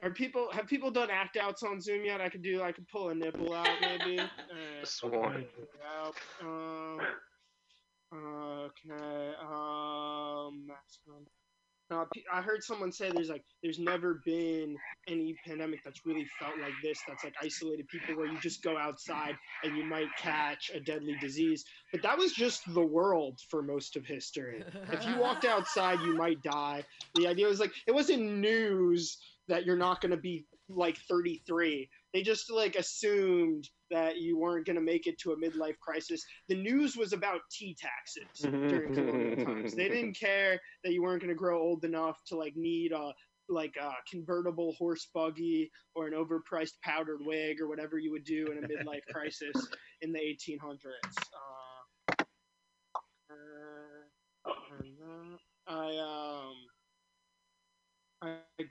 Are people have people done act outs on Zoom yet? I could do. I could pull a nipple out maybe. Uh, Sworn. Um, okay. Um, masculine. Uh, I heard someone say there's like there's never been any pandemic that's really felt like this. That's like isolated people where you just go outside and you might catch a deadly disease. But that was just the world for most of history. If you walked outside, you might die. The idea was like it wasn't news that you're not going to be like 33. They just like assumed that you weren't going to make it to a midlife crisis. The news was about tea taxes during colonial times. They didn't care that you weren't going to grow old enough to like need a like a convertible horse buggy or an overpriced powdered wig or whatever you would do in a midlife crisis in the 1800s. Uh, uh, uh, I um I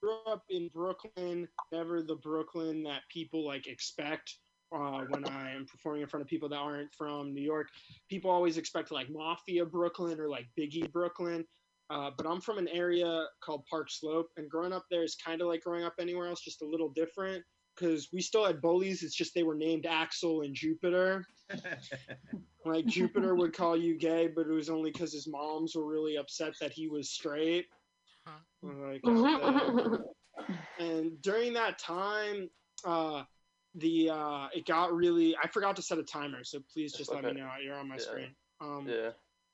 grew up in Brooklyn, never the Brooklyn that people like expect uh, when I am performing in front of people that aren't from New York. People always expect like Mafia Brooklyn or like Biggie Brooklyn. Uh, but I'm from an area called Park Slope, and growing up there is kind of like growing up anywhere else, just a little different. Because we still had bullies, it's just they were named Axel and Jupiter. like Jupiter would call you gay, but it was only because his moms were really upset that he was straight. Like, uh, and during that time, uh, the uh, it got really. I forgot to set a timer, so please just let me know. You're on my Yeah. screen. Um, Yeah.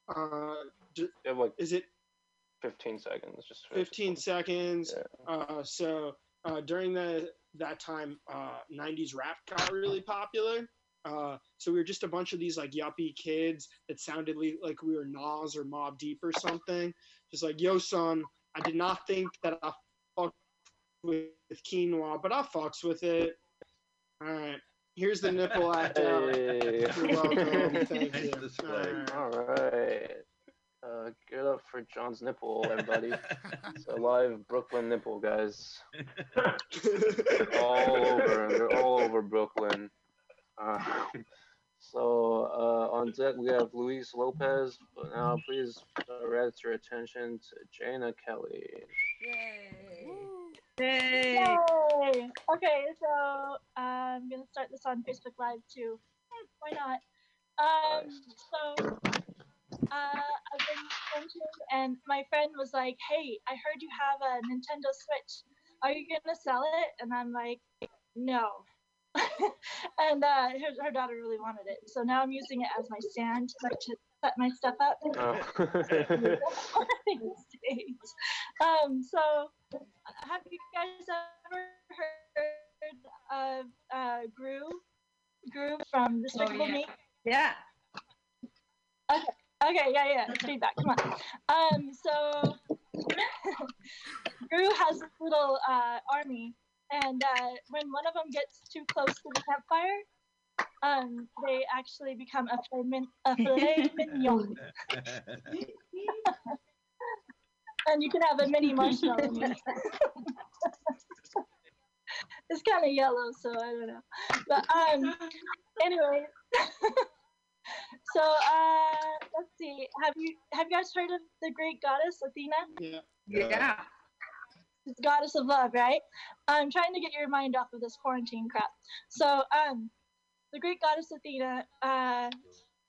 Uh, d- You like is it 15 seconds. Just 15 seconds. Uh, so uh, during the that time, uh, 90s rap got really popular. Uh, so we were just a bunch of these like yuppie kids that sounded li- like we were Nas or Mobb Deep or something. Just like, yo, son, I did not think that I fucked with quinoa, but I fucks with it. All right. Here's the nipple act out. Hey. You're welcome. Thank you. All right. All right. Uh, get up for John's nipple, everybody. it's a live Brooklyn nipple, guys. all over, they're all over Brooklyn. Uh, so uh, on deck we have Luis Lopez, but now please direct your attention to Jana Kelly. Yay! Yay Okay, so I'm gonna start this on Facebook Live too. Hmm, Why not? Um, so uh, I've been mentioned, and my friend was like, "Hey, I heard you have a Nintendo Switch. Are you gonna sell it?" And I'm like, "No." and uh, her, her daughter really wanted it, so now I'm using it as my stand to, like, to set my stuff up. Oh. um, so have you guys ever heard of uh, Gru? Gru from Despicable yeah. Me? Yeah. Okay. Okay. Yeah. Yeah. Feedback. Come on. Um. So Gru has this little uh, army, and uh, when one of them gets too close to the campfire, um, they actually become a filet, a filet mignon, and you can have a mini marshmallow. it's kind of yellow, so I don't know. But um, anyway. so uh, let's see. Have you have you guys heard of the great goddess Athena? Yeah. Yeah. Goddess of love, right? I'm trying to get your mind off of this quarantine crap. So, um, the great goddess Athena uh,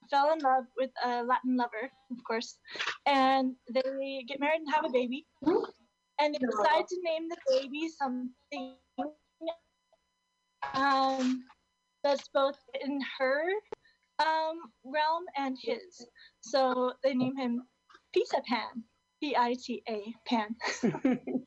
fell in love with a Latin lover, of course, and they get married and have a baby. And they decide to name the baby something um, that's both in her um, realm and his. So they name him Pita Pan. P I T A Pan.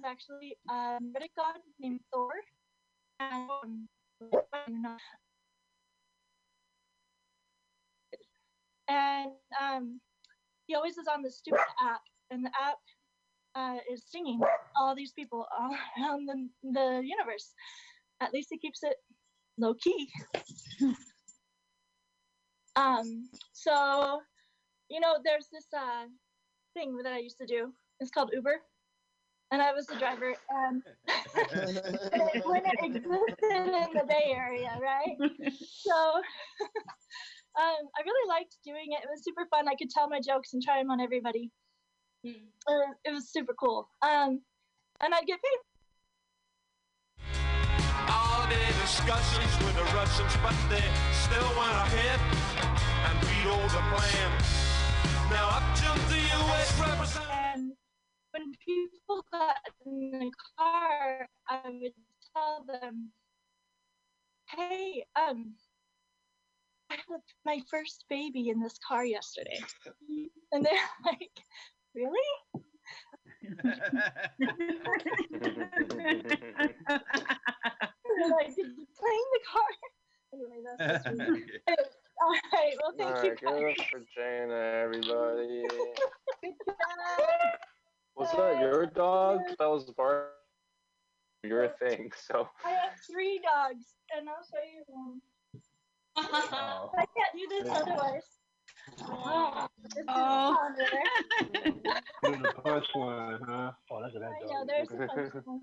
is actually a Nordic god named Thor. And um, and um, he always is on the stupid app, and the app uh, is singing all these people all around the, the universe. At least he keeps it low key. um, so, you know, there's this uh, thing that I used to do. It's called Uber. And I was the driver. And when it existed in the Bay Area, right? So um, I really liked doing it. It was super fun. I could tell my jokes and try them on everybody. It was, it was super cool. Um, and I'd get paid All the discussions with the Russians, but they still went ahead and vetoed the plan. Now up jumped the U.S. representative. And when people got in the car, I would tell them, "Hey, um, I had my first baby in this car yesterday," and they're like, "Really?" Like, did you clean the car? Anyway, that's just me. All right. Well, thank All you. right, give it up for Jana, everybody. Was that your dog? That was Bart. Your thing. So. I have three dogs, and I'll show you one. Oh. I can't do this otherwise. Oh, this is Oh. on there. There's a punchline, huh? Oh, that's a that I dog. know, there's the first one.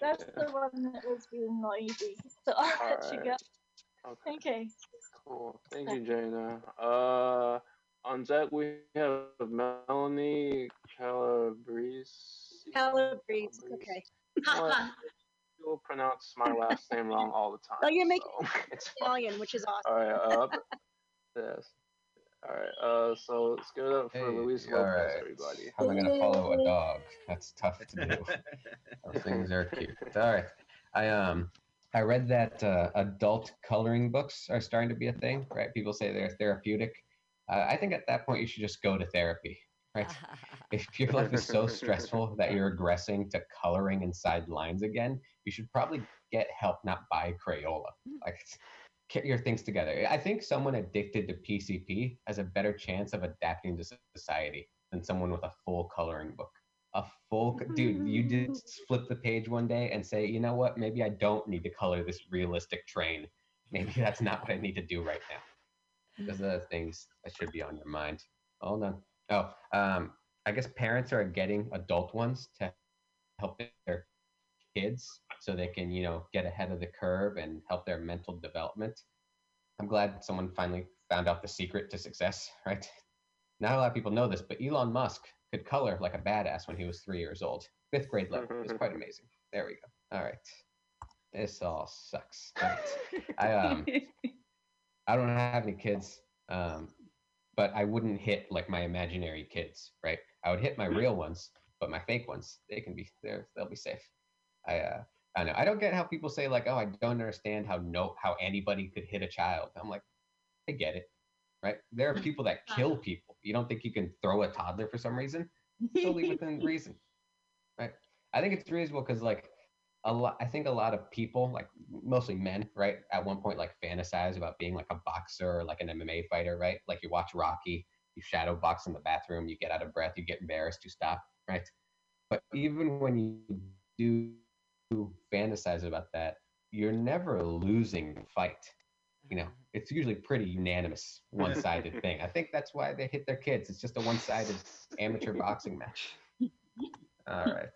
That's the one that was being noisy. So I'll let you go. Alright. Okay. Cool. Thank you, Jana. Uh, on deck we have Melanie Calabrese. Calabrese. Okay. What? You'll pronounce my last name wrong all the time. Oh, you're making so it's fine. Italian, which is awesome. All right. Uh, yes. All right. Uh, so let's give it up for Luis all Lopez, right. everybody. How am I gonna follow a dog? That's tough to do. Those things are cute. All right. I um I read that uh, adult coloring books are starting to be a thing, right? People say they're therapeutic. Uh, I think at that point you should just go to therapy, right? if your life is so stressful that you're regressing to coloring inside lines again, you should probably get help, not buy Crayola. Like, get your things together. I think someone addicted to PCP has a better chance of adapting to society than someone with a full coloring book. A full, dude, you just flip the page one day and say, you know what? Maybe I don't need to color this realistic train. Maybe that's not what I need to do right now. Those are the things that should be on your mind. Hold on. Oh, um, I guess parents are getting adult ones to help their kids so they can, you know, get ahead of the curve and help their mental development. I'm glad someone finally found out the secret to success, right? Not a lot of people know this, but Elon Musk could color like a badass when he was three years old. Fifth grade level. It was quite amazing. There we go. All right. This all sucks. I um I don't have any kids, um, but I wouldn't hit like my imaginary kids, right? I would hit my real ones, but my fake ones, they can be there. They'll be safe. I uh, I know. I don't get how people say like, oh, I don't understand how no how anybody could hit a child. I'm like, I get it, right? There are people that kill people. You don't think you can throw a toddler for some reason? Totally within reason, right? I think it's reasonable because like a lot. I think a lot of people, like mostly men, right, at one point like fantasize about being like a boxer or like an MMA fighter, right? Like you watch Rocky, you shadow box in the bathroom, you get out of breath, you get embarrassed, you stop, right? But even when you do fantasize about that, you're never losing the fight. You know, mm-hmm. it's usually pretty unanimous, one-sided thing. I think that's why they hit their kids. It's just a one-sided amateur boxing match. All right,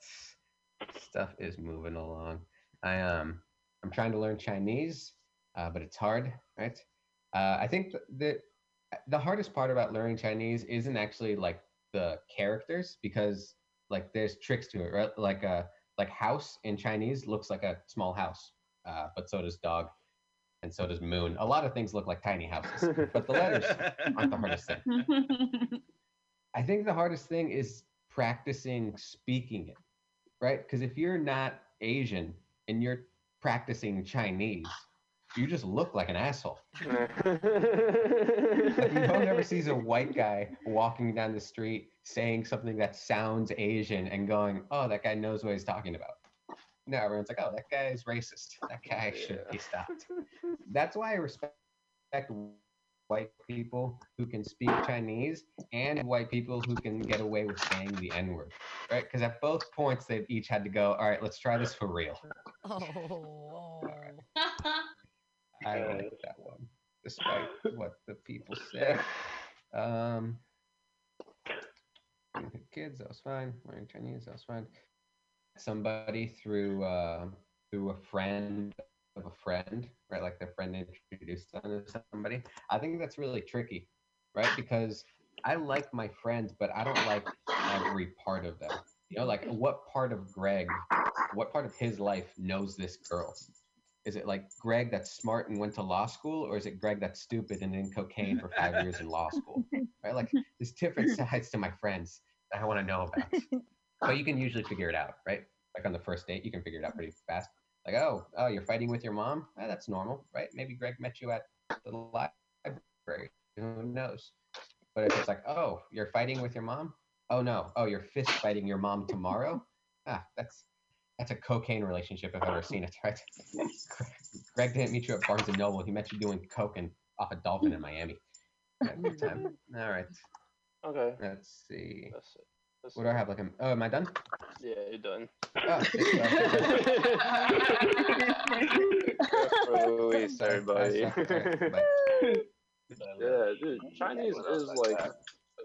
stuff is moving along. I um, I'm trying to learn Chinese, uh, but it's hard, right? Uh, I think th- the the hardest part about learning Chinese isn't actually like the characters because like there's tricks to it, right? Like a like house in Chinese looks like a small house, uh, but so does dog, and so does moon. A lot of things look like tiny houses, but the letters aren't the hardest thing. I think the hardest thing is practicing speaking it, right? Because if you're not Asian and you're practicing Chinese, you just look like an asshole. like no one ever sees a white guy walking down the street saying something that sounds Asian and going, "Oh, that guy knows what he's talking about." No, everyone's like, "Oh, that guy is racist. That guy should be stopped." That's why I respect white people who can speak Chinese and white people who can get away with saying the N word, right? Because at both points, they've each had to go, "All right, let's try this for real." Oh. I like that one, despite what the people say. Um, kids, that was fine. Learning Chinese, that was fine. somebody through uh, through a friend of a friend, right? Like their friend introduced them to somebody. I think that's really tricky, right? Because I like my friends, but I don't like every part of them. You know, like what part of Greg, what part of his life knows this girl? Is it like Greg that's smart and went to law school, or is it Greg that's stupid and in cocaine for five years in law school? Right? Like there's different sides to my friends that I want to know about. But you can usually figure it out, right? Like on the first date, you can figure it out pretty fast. Like, oh, oh, you're fighting with your mom? Eh, that's normal, right? Maybe Greg met you at the library. Who knows? But if it's like, oh, you're fighting with your mom? Oh no. Oh, you're fist fighting your mom tomorrow? Ah, that's that's a cocaine relationship if I've ever seen it, right? Greg didn't meet you at Barnes and Noble. He met you doing coke and off a dolphin in Miami. Yeah, good time. All right. Okay. Let's see. That's it. That's What do I have? Like, a, oh, am I done? Yeah, you're done. Oh, okay. Release everybody. Alright, yeah, dude, Chinese is like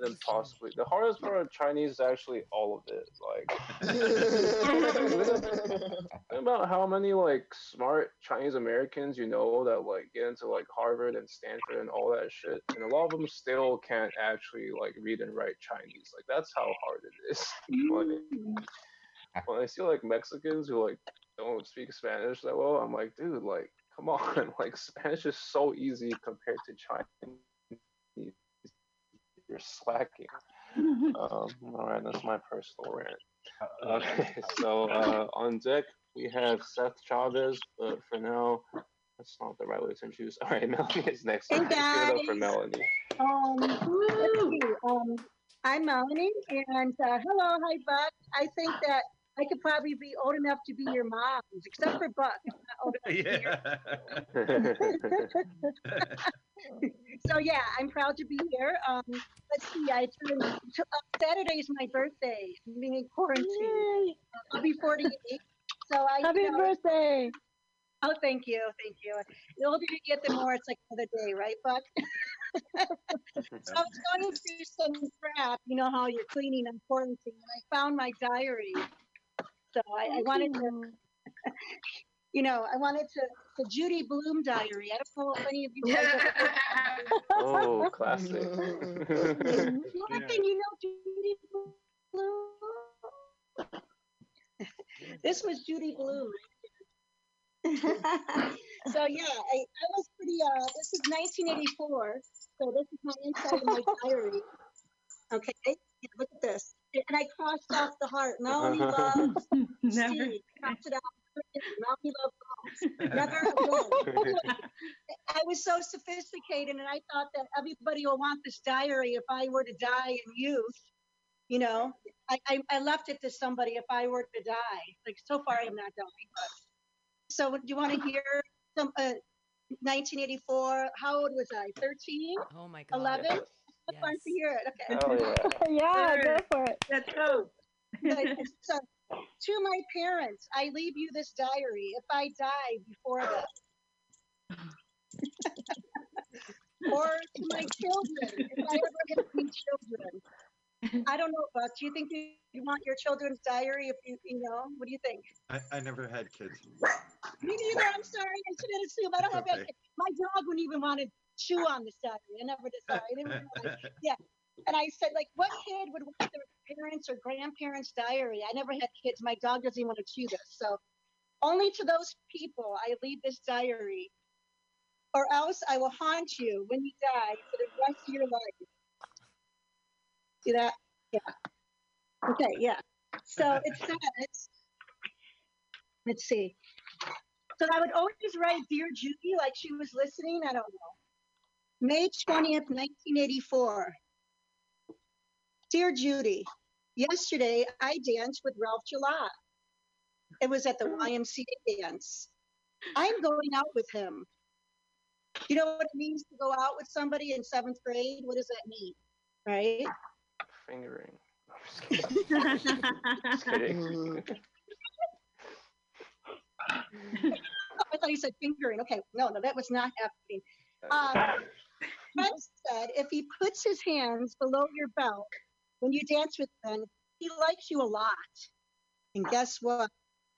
an possibly. The hardest part of Chinese is actually all of it. Like, think about how many like smart Chinese Americans you know that like get into like Harvard and Stanford and all that shit, and a lot of them still can't actually like read and write Chinese. Like that's how hard it is. like, mm. when I see like Mexicans who like don't speak Spanish that well, I'm like, dude, like, come on, like Spanish is so easy compared to Chinese. You're slacking. um, all right, that's my personal rant. Okay, so uh, on deck we have Seth Chavez, but for now, that's not the right way to introduce. All right, Melanie is next. Hey, Let's give it up for. Melanie. Um, let's um, I'm Melanie, and uh, hello, hi, Buck. I think that I could probably be old enough to be your mom, except for Buck. I'm not old enough to be your so yeah, I'm proud to be here. Um, let's see, I turned uh, Saturday is my birthday. I'm being in quarantine. I'll be 48. So I Happy you know- birthday. Oh, thank you, thank you. The older you get, the more it's like another day, right, Buck? so I was going through some crap. You know how you're cleaning and quarantine, and I found my diary. So I, I wanted to, you know, I wanted to the Judy Blume diary. I don't know if any of you guys. Ever Oh, classic. Nothing, you know, Judy Blume. this was Judy Blume. so yeah, I, I was pretty. Uh, this is 1984. So this is my inside of my diary. Okay, Yeah, look at this. And I crossed off the heart. Melanie loves Never. Steve. Crossed it out. Melanie loves Never again. I was so sophisticated, and I thought that everybody will want this diary if I were to die in youth. You know, I, I, I left it to somebody if I were to die. Like so far, I'm not dying. But so, do you want to hear some? Uh, 1984. How old was I? 13. Oh my God. 11. Yes. Fun to hear it. Okay. Oh, yeah, Good. go for it. Let's go. So, to my parents, I leave you this diary. If I die before this, or to my children, if I ever get any children. I don't know, Buck. Do you think you, you want your children's diary? If you, you know, what do you think? I, I never had kids. Me neither. I'm sorry. I shouldn't assume. I don't have Okay. that. My dog wouldn't even want to chew on this diary. I never decided. I didn't realize. Yeah. And I said, like, what kid would want their parents or grandparents' diary? I never had kids. My dog doesn't even want to chew this. So, only to those people I leave this diary, or else I will haunt you when you die for the rest of your life. See that? Yeah. Okay. Yeah. So it says, let's see. So I would always write Dear Judy like she was listening. I don't know. May 20th, 1984. Dear Judy, yesterday I danced with Ralph Gillot. It was at the YMCA dance. I'm going out with him. You know what it means to go out with somebody in seventh grade? What does that mean? Right? Fingering. Just kidding. I thought you said fingering. Okay, no, no, that was not happening. Um, Fred said if he puts his hands below your belt when you dance with him, he likes you a lot. And guess what?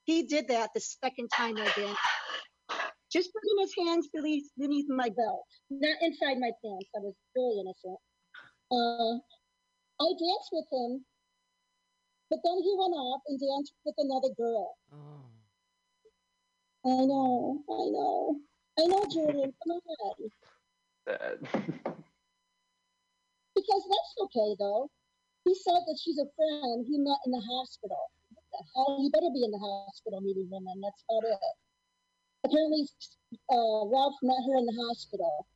He did that the second time I danced. Just putting his hands beneath, beneath my belt, not inside my pants. I was very innocent. Uh, I danced with him, but then he went off and danced with another girl. Oh. I know, I know. I know, Jordan. Come on. Because that's okay, though. He said that she's a friend he met in the hospital. What the hell? He better be in the hospital meeting women. That's about it. Apparently, uh, Ralph met her in the hospital.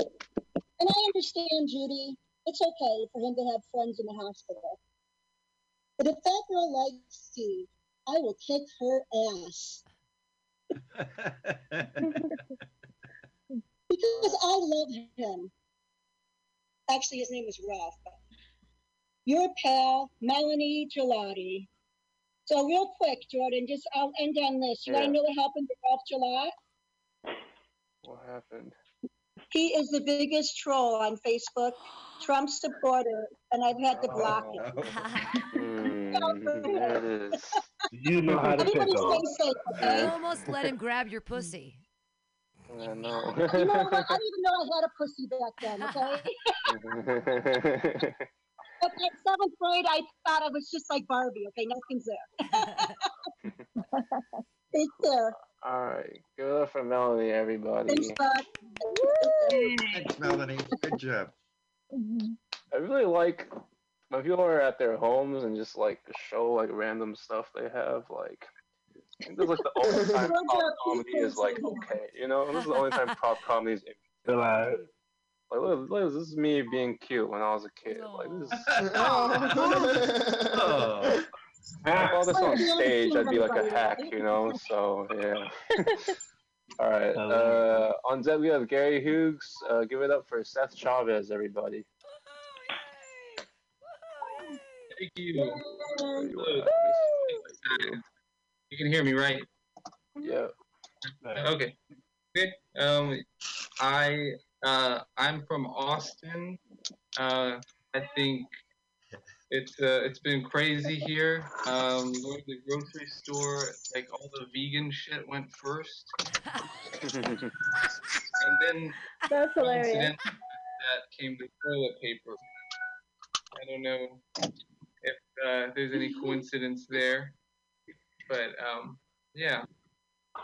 And I understand, Judy. It's okay for him to have friends in the hospital. But if that girl likes Steve, I will kick her ass. because I love him. Actually, his name is Ralph. But your pal, Melanie Gelati. So real quick, Jordan, just I'll end on this. You want to know what happened to Ralph Gelat? What happened? He is the biggest troll on Facebook, Trump supporter, and I've had to block him. Mm, there. You know how to pick Everybody on. stay safe, You almost let him grab your pussy. I know. You know what? I didn't even know I had a pussy back then, okay? At at seventh grade, I thought I was just like Barbie, okay? Nothing's there. it's there. All right, good for Melanie, everybody. Thanks, bud. Thanks, Melanie. Good job. I really like when people are at their homes and just like show like random stuff they have. Like, I this is like the only time prop comedy is like okay. You know, this is the only time prop comedy is. Like, like look, look, this is me being cute when I was a kid. Like this is. Oh. If I saw this on stage, I'd be like a hack, you know. So yeah. All right. Uh, on Zed, we have Gary Hughes. Uh, give it up for Seth Chavez, everybody. Thank you. You can hear me, right? Yeah. Okay. Good. Um, I uh, I'm from Austin. Uh, I think it's uh, it's been crazy here. Um, going to the grocery store, like all the vegan shit went first, and then That's hilarious. that came the toilet paper. I don't know if uh, there's any coincidence there, but um, yeah.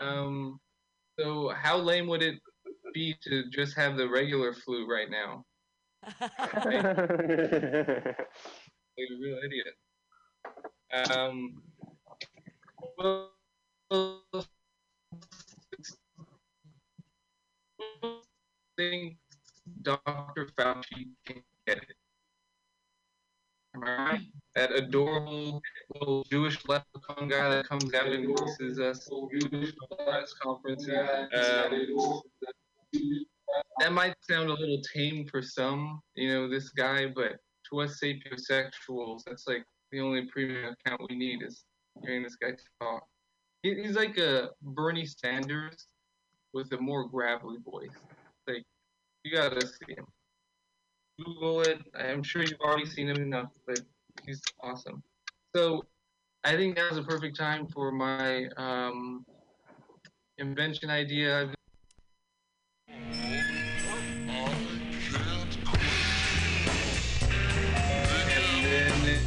Um, so how lame would it be to just have the regular flu right now? Like a real idiot. Um, well, think Dr. Fauci can get it. Am I right? That adorable little Jewish leprechaun guy that comes out and voices us Jewish press conference. Uh, that might sound a little tame for some, you know, this guy, but to us sapiosexuals, that's like the only premium account we need is hearing this guy talk. He's like a Bernie Sanders with a more gravelly voice. Like, you gotta see him. Google it. I'm sure you've already seen him enough, but he's awesome. So, I think now's a perfect time for my um, invention idea. I've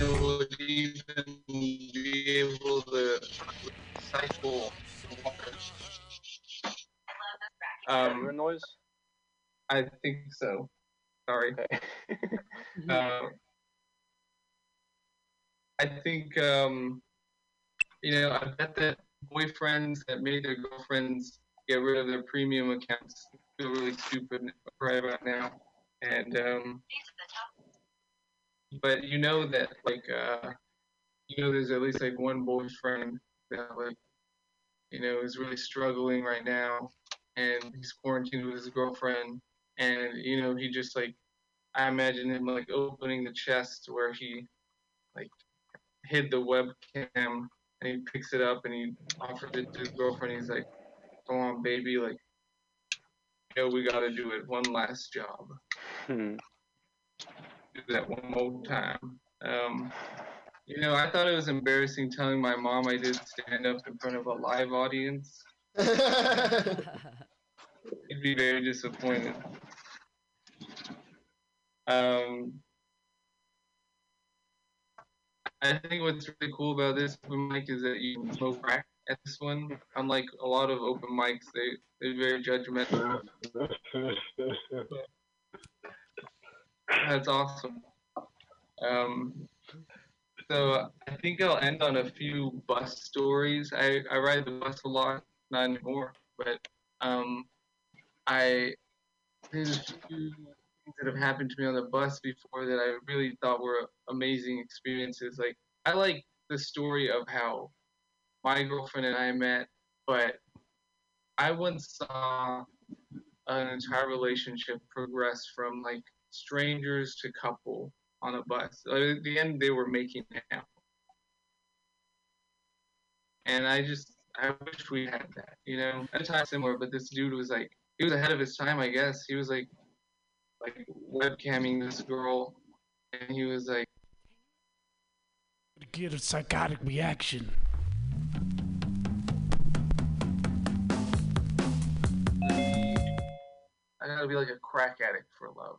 would even be able to cycle water. Um, noise? I think so. Sorry. um, I think um, you know. I bet that boyfriends that made their girlfriends get rid of their premium accounts feel really stupid right about now. And um, but you know that like uh, you know there's at least like one boyfriend that like you know is really struggling right now, and he's quarantined with his girlfriend, and you know he just like I imagine him like opening the chest where he like hid the webcam and he picks it up and he offers it to his girlfriend. He's like, "Come on, baby, like, you know, we got to do it one last job. Hmm. Do that one more time." Um, You know, I thought it was embarrassing telling my mom I did stand up in front of a live audience. She'd be very disappointed. Um, I think what's really cool about this open mic is that you can smoke crack at this one. Unlike a lot of open mics, they they're very judgmental. That's awesome. Um, so I think I'll end on a few bus stories. I, I ride the bus a lot, not anymore, but um, I there's a few things that have happened to me on the bus before that I really thought were amazing experiences. Like I like the story of how my girlfriend and I met, but I once saw an entire relationship progress from like strangers to couple on a bus. At the end, they were making out, and I just I wish we had that. You know, at a time similar, but this dude was like he was ahead of his time, I guess. He was like like webcamming this girl, and he was like. Get a psychotic reaction. I gotta be like a crack addict for love.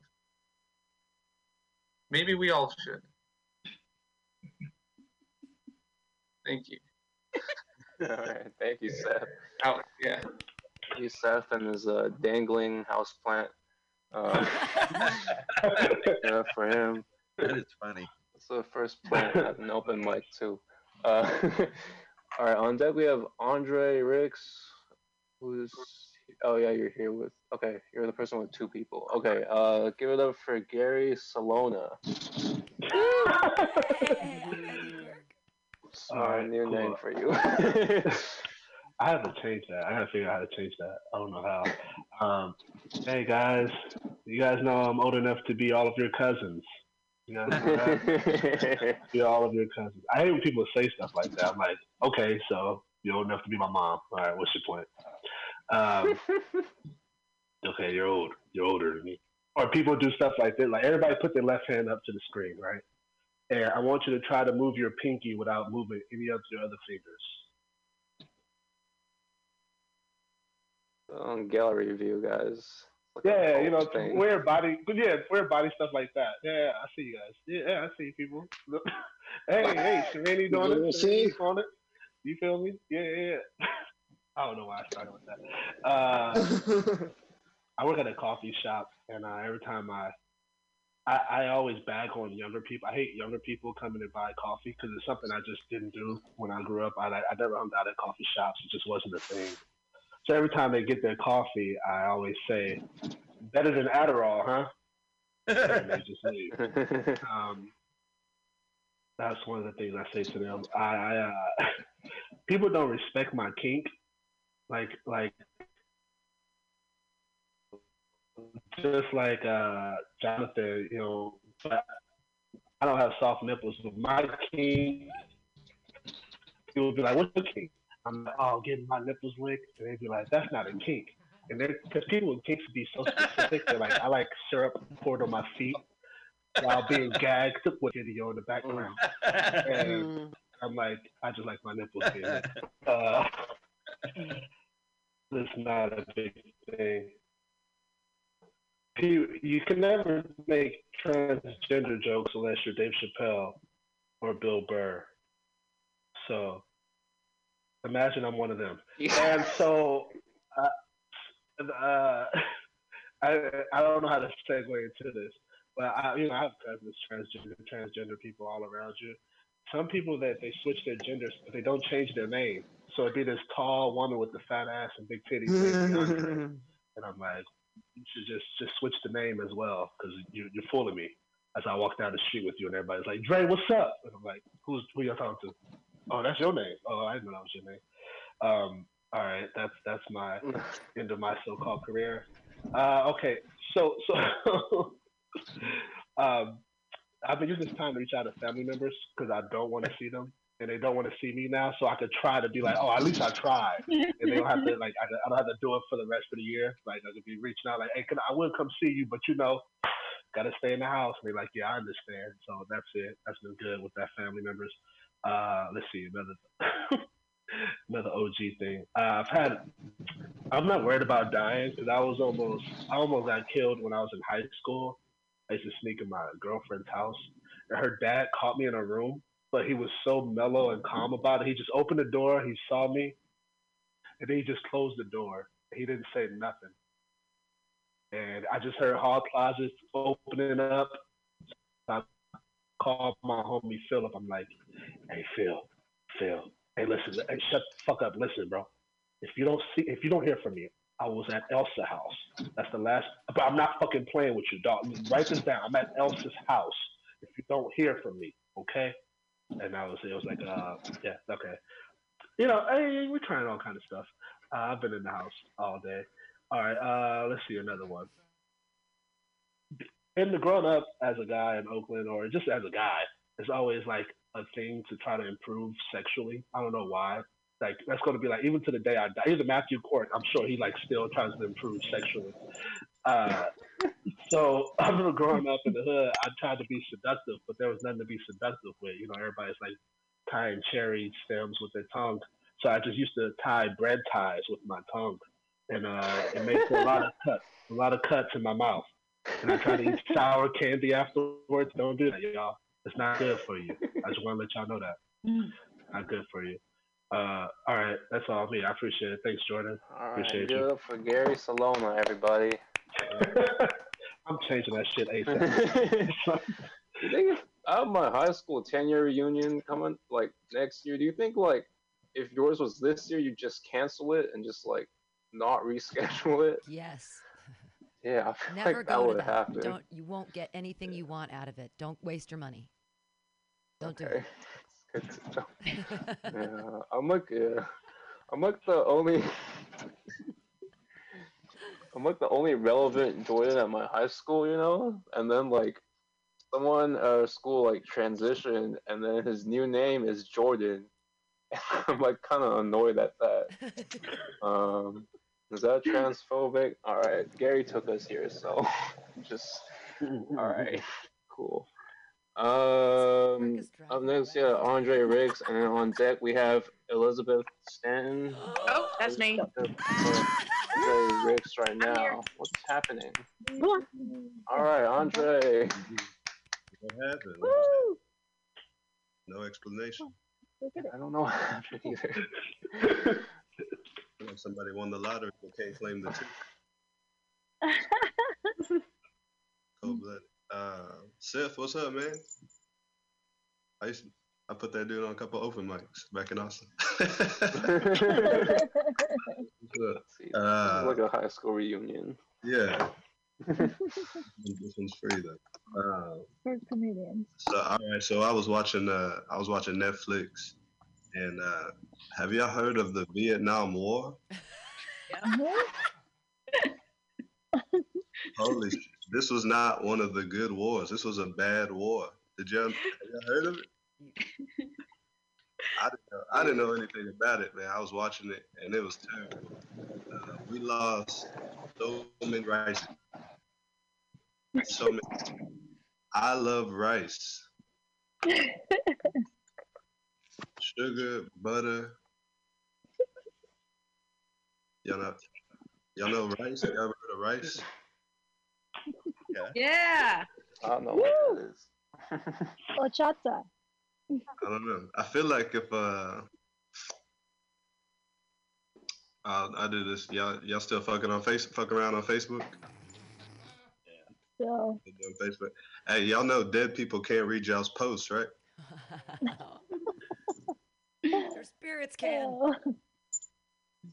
Maybe we all should. Thank you. All right, thank you, Seth. Alex, yeah. Thank you, Seth, and his uh, dangling house plant. Um, yeah, for him. That is funny. It's the first plant at an open mic too. Uh, all right, on deck we have Andre Ricks, who's oh yeah, you're here with okay, you're the person with two people. Okay, uh, give it up for Gary Salona. Sorry, new cool. name for you. I have to change that. I gotta figure out how to change that. I don't know how. Um, hey guys, you guys know I'm old enough to be all of your cousins. You know be all of your cousins. I hate when people say stuff like that. I'm like, okay, so you're old enough to be my mom. All right, what's your point? Um, okay, you're old. You're older than me. Or people do stuff like that. Like everybody put their left hand up to the screen, right? And I want you to try to move your pinky without moving any of your other fingers. on gallery view, guys. Look Yeah, you know, whole thing. weird body, but yeah, weird body stuff like that. Yeah, I see you guys. Yeah, yeah, I see people. Look. hey, hey, Shireen doing it. see? Shireen on it. You feel me? Yeah, yeah, yeah. I don't know why I started with that. Uh, I work at a coffee shop, and uh, every time I, I, I always bag on younger people. I hate younger people coming to buy coffee because it's something I just didn't do when I grew up. I, I never hung out at coffee shops. It just wasn't a thing. So every time they get their coffee, I always say, "Better than Adderall, huh?" and they just leave. Um, that's one of the things I say to them. I, I uh, people don't respect my kink, like like just like uh, Jonathan, you know. I don't have soft nipples, but my kink. People would be like, "What's your kink?" I'm like, "Oh, getting my nipples licked," and they'd be like, "That's not a kink." And they're because people with kinks be so specific. They're like, "I like syrup poured on my feet." while being gagged with video in the background. And I'm like, I just like my nipples being licked. Uh, it's not a big thing. You, you can never make transgender jokes unless you're Dave Chappelle or Bill Burr. So imagine I'm one of them. And so uh, uh, I, I don't know how to segue into this, but I, you know, I have cousins, transgender, transgender people all around you. Some people that they switch their genders, but they don't change their name. So it'd be this tall woman with the fat ass and big titties, and I'm like, you should just just switch the name as well, because you, you're fooling me. As I walk down the street with you, and everybody's like, Dre, what's up? And I'm like, who's who y'all talking to? Oh, that's your name. Oh, I didn't know that was your name. Um, all right, that's that's my end of my so-called career. Uh, okay, so so um, I've been using this time to reach out to family members because I don't want to see them and they don't want to see me now. So I could try to be like, oh, at least I tried, and they don't have to like I, I don't have to do it for the rest of the year. Like I could be reaching out like, hey, can I, I will come see you, but you know, gotta stay in the house. And they're like, yeah, I understand. So that's it. That's been good with that family members. Uh, let's see another another OG thing. Uh, I've had. I'm not worried about dying because I was almost I almost got killed when I was in high school. I used to sneak in my girlfriend's house, and her dad caught me in a room, but he was so mellow and calm about it. He just opened the door, he saw me, and then he just closed the door. He didn't say nothing, and I just heard hall closets opening up. I called my homie Philip. I'm like, "Hey Phil, Phil, hey listen, hey, shut the fuck up. Listen, bro. If you don't see, if you don't hear from me, I was at Elsa house. That's the last. But I'm not fucking playing with you, dog. Write this down. I'm at Elsa's house. If you don't hear from me, okay? And I was, it was like, uh, yeah, okay. You know, hey, we're trying all kind of stuff. Uh, I've been in the house all day. All right, uh, let's see another one. In the grown up as a guy in Oakland, or just as a guy, it's always like a thing to try to improve sexually. I don't know why. Like that's going to be like even to the day I die. Even Matthew Court, I'm sure he like still tries to improve sexually. Uh, so I remember growing up in the hood, I tried to be seductive, but there was nothing to be seductive with. You know, everybody's like tying cherry stems with their tongue. So I just used to tie bread ties with my tongue, and uh, it makes a lot of cuts, a lot of cuts in my mouth. And I try to eat sour candy afterwards. Don't do that, y'all. It's not good for you. I just want to let y'all know that. Not good for you. Uh, all right, that's all me. I appreciate it. Thanks, Jordan. All right, appreciate give you. it up for Gary Salona, everybody. I'm changing that shit ASAP. you think if I have my high school 10 year reunion coming like next year, do you think like if yours was this year, you just cancel it and just like not reschedule it? Yes. Yeah, I feel Never like go that to would that. happen. Don't you won't get anything you want out of it. Don't waste your money. Don't do it. Good to know. yeah, I'm like, yeah, I'm like the only, I'm like the only relevant Jordan at my high school, you know. And then like, someone at our school like transitioned, and then his new name is Jordan. I'm like kind of annoyed at that. Um, is that transphobic? All right, Gary took us here, so just all right, cool. Um, up next, yeah, Andre Riggs, and then on deck we have Elizabeth Stanton. Oh, that's me. Andre Riggs right now. What's happening? All right, Andre. What happened? No explanation. I don't know what happened either. Like somebody won the lottery but can't claim the ticket. Cold blooded. Uh, Seth, what's up, man? I used to, I put that dude on a couple open mics back in Austin. Uh, like a high school reunion. yeah. this one's free though. Uh, For comedians. So all right, so I was watching uh I was watching Netflix and uh have y'all heard of the Vietnam War? Holy sh- this was not one of the good wars. This was a bad war. Did y'all heard of it? I didn't know I didn't know anything about it, man. I was watching it and it was terrible. Uh, we lost so many rice. So many. I love rice. Sugar, butter. Y'all know, y'all know rice? Y'all heard of rice? Yeah. Yeah. I don't know what that is. Horchata. I don't know. I feel like if uh, I'll, I do this. Y'all, y'all still fucking on face, fuck around on Facebook? So On Facebook. Hey, y'all know dead people can't read y'all's posts, right? Their spirits can.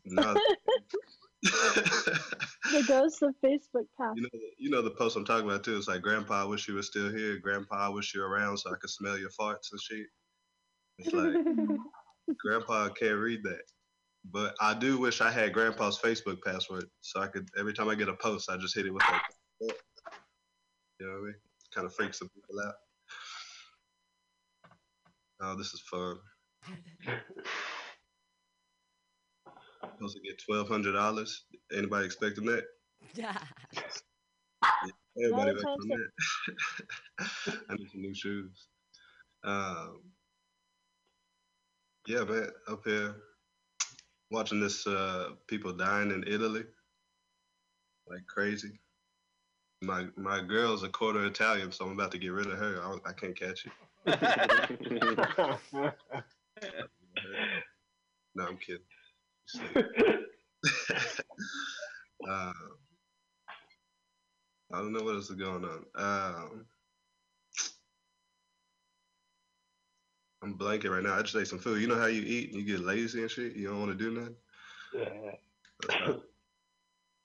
No. the ghost of Facebook past. You know, you know the post I'm talking about too. It's like, Grandpa, I wish you were still here. Grandpa, I wish you were around so I could smell your farts and shit. It's like, Grandpa can't read that. But I do wish I had Grandpa's Facebook password so I could every time I get a post, I just hit it with that. You know what I mean? Kind of freaks some people out. Oh, this is fun. Supposed to get twelve hundred dollars. Anybody expecting that? Yeah. Everybody Another back that. I need some new shoes. Um, yeah, man, up here watching this uh, people dying in Italy like crazy. My my girl's a quarter Italian, so I'm about to get rid of her. I, I can't catch it. no, I'm kidding. uh, I don't know what else is going on. Um, I'm blanking right now. I just ate some food. You know how you eat and you get lazy and shit? You don't want to do nothing? Yeah.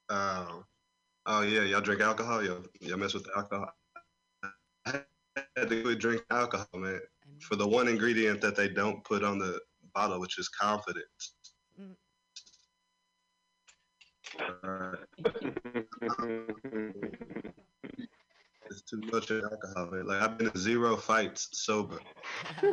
Um, oh yeah, y'all drink alcohol? Y'all, y'all mess with the alcohol? I had to quit drinking alcohol, man. For the one ingredient that they don't put on the bottle, which is confidence. Alright. It's too much alcohol, man. Like I've been in zero fights sober.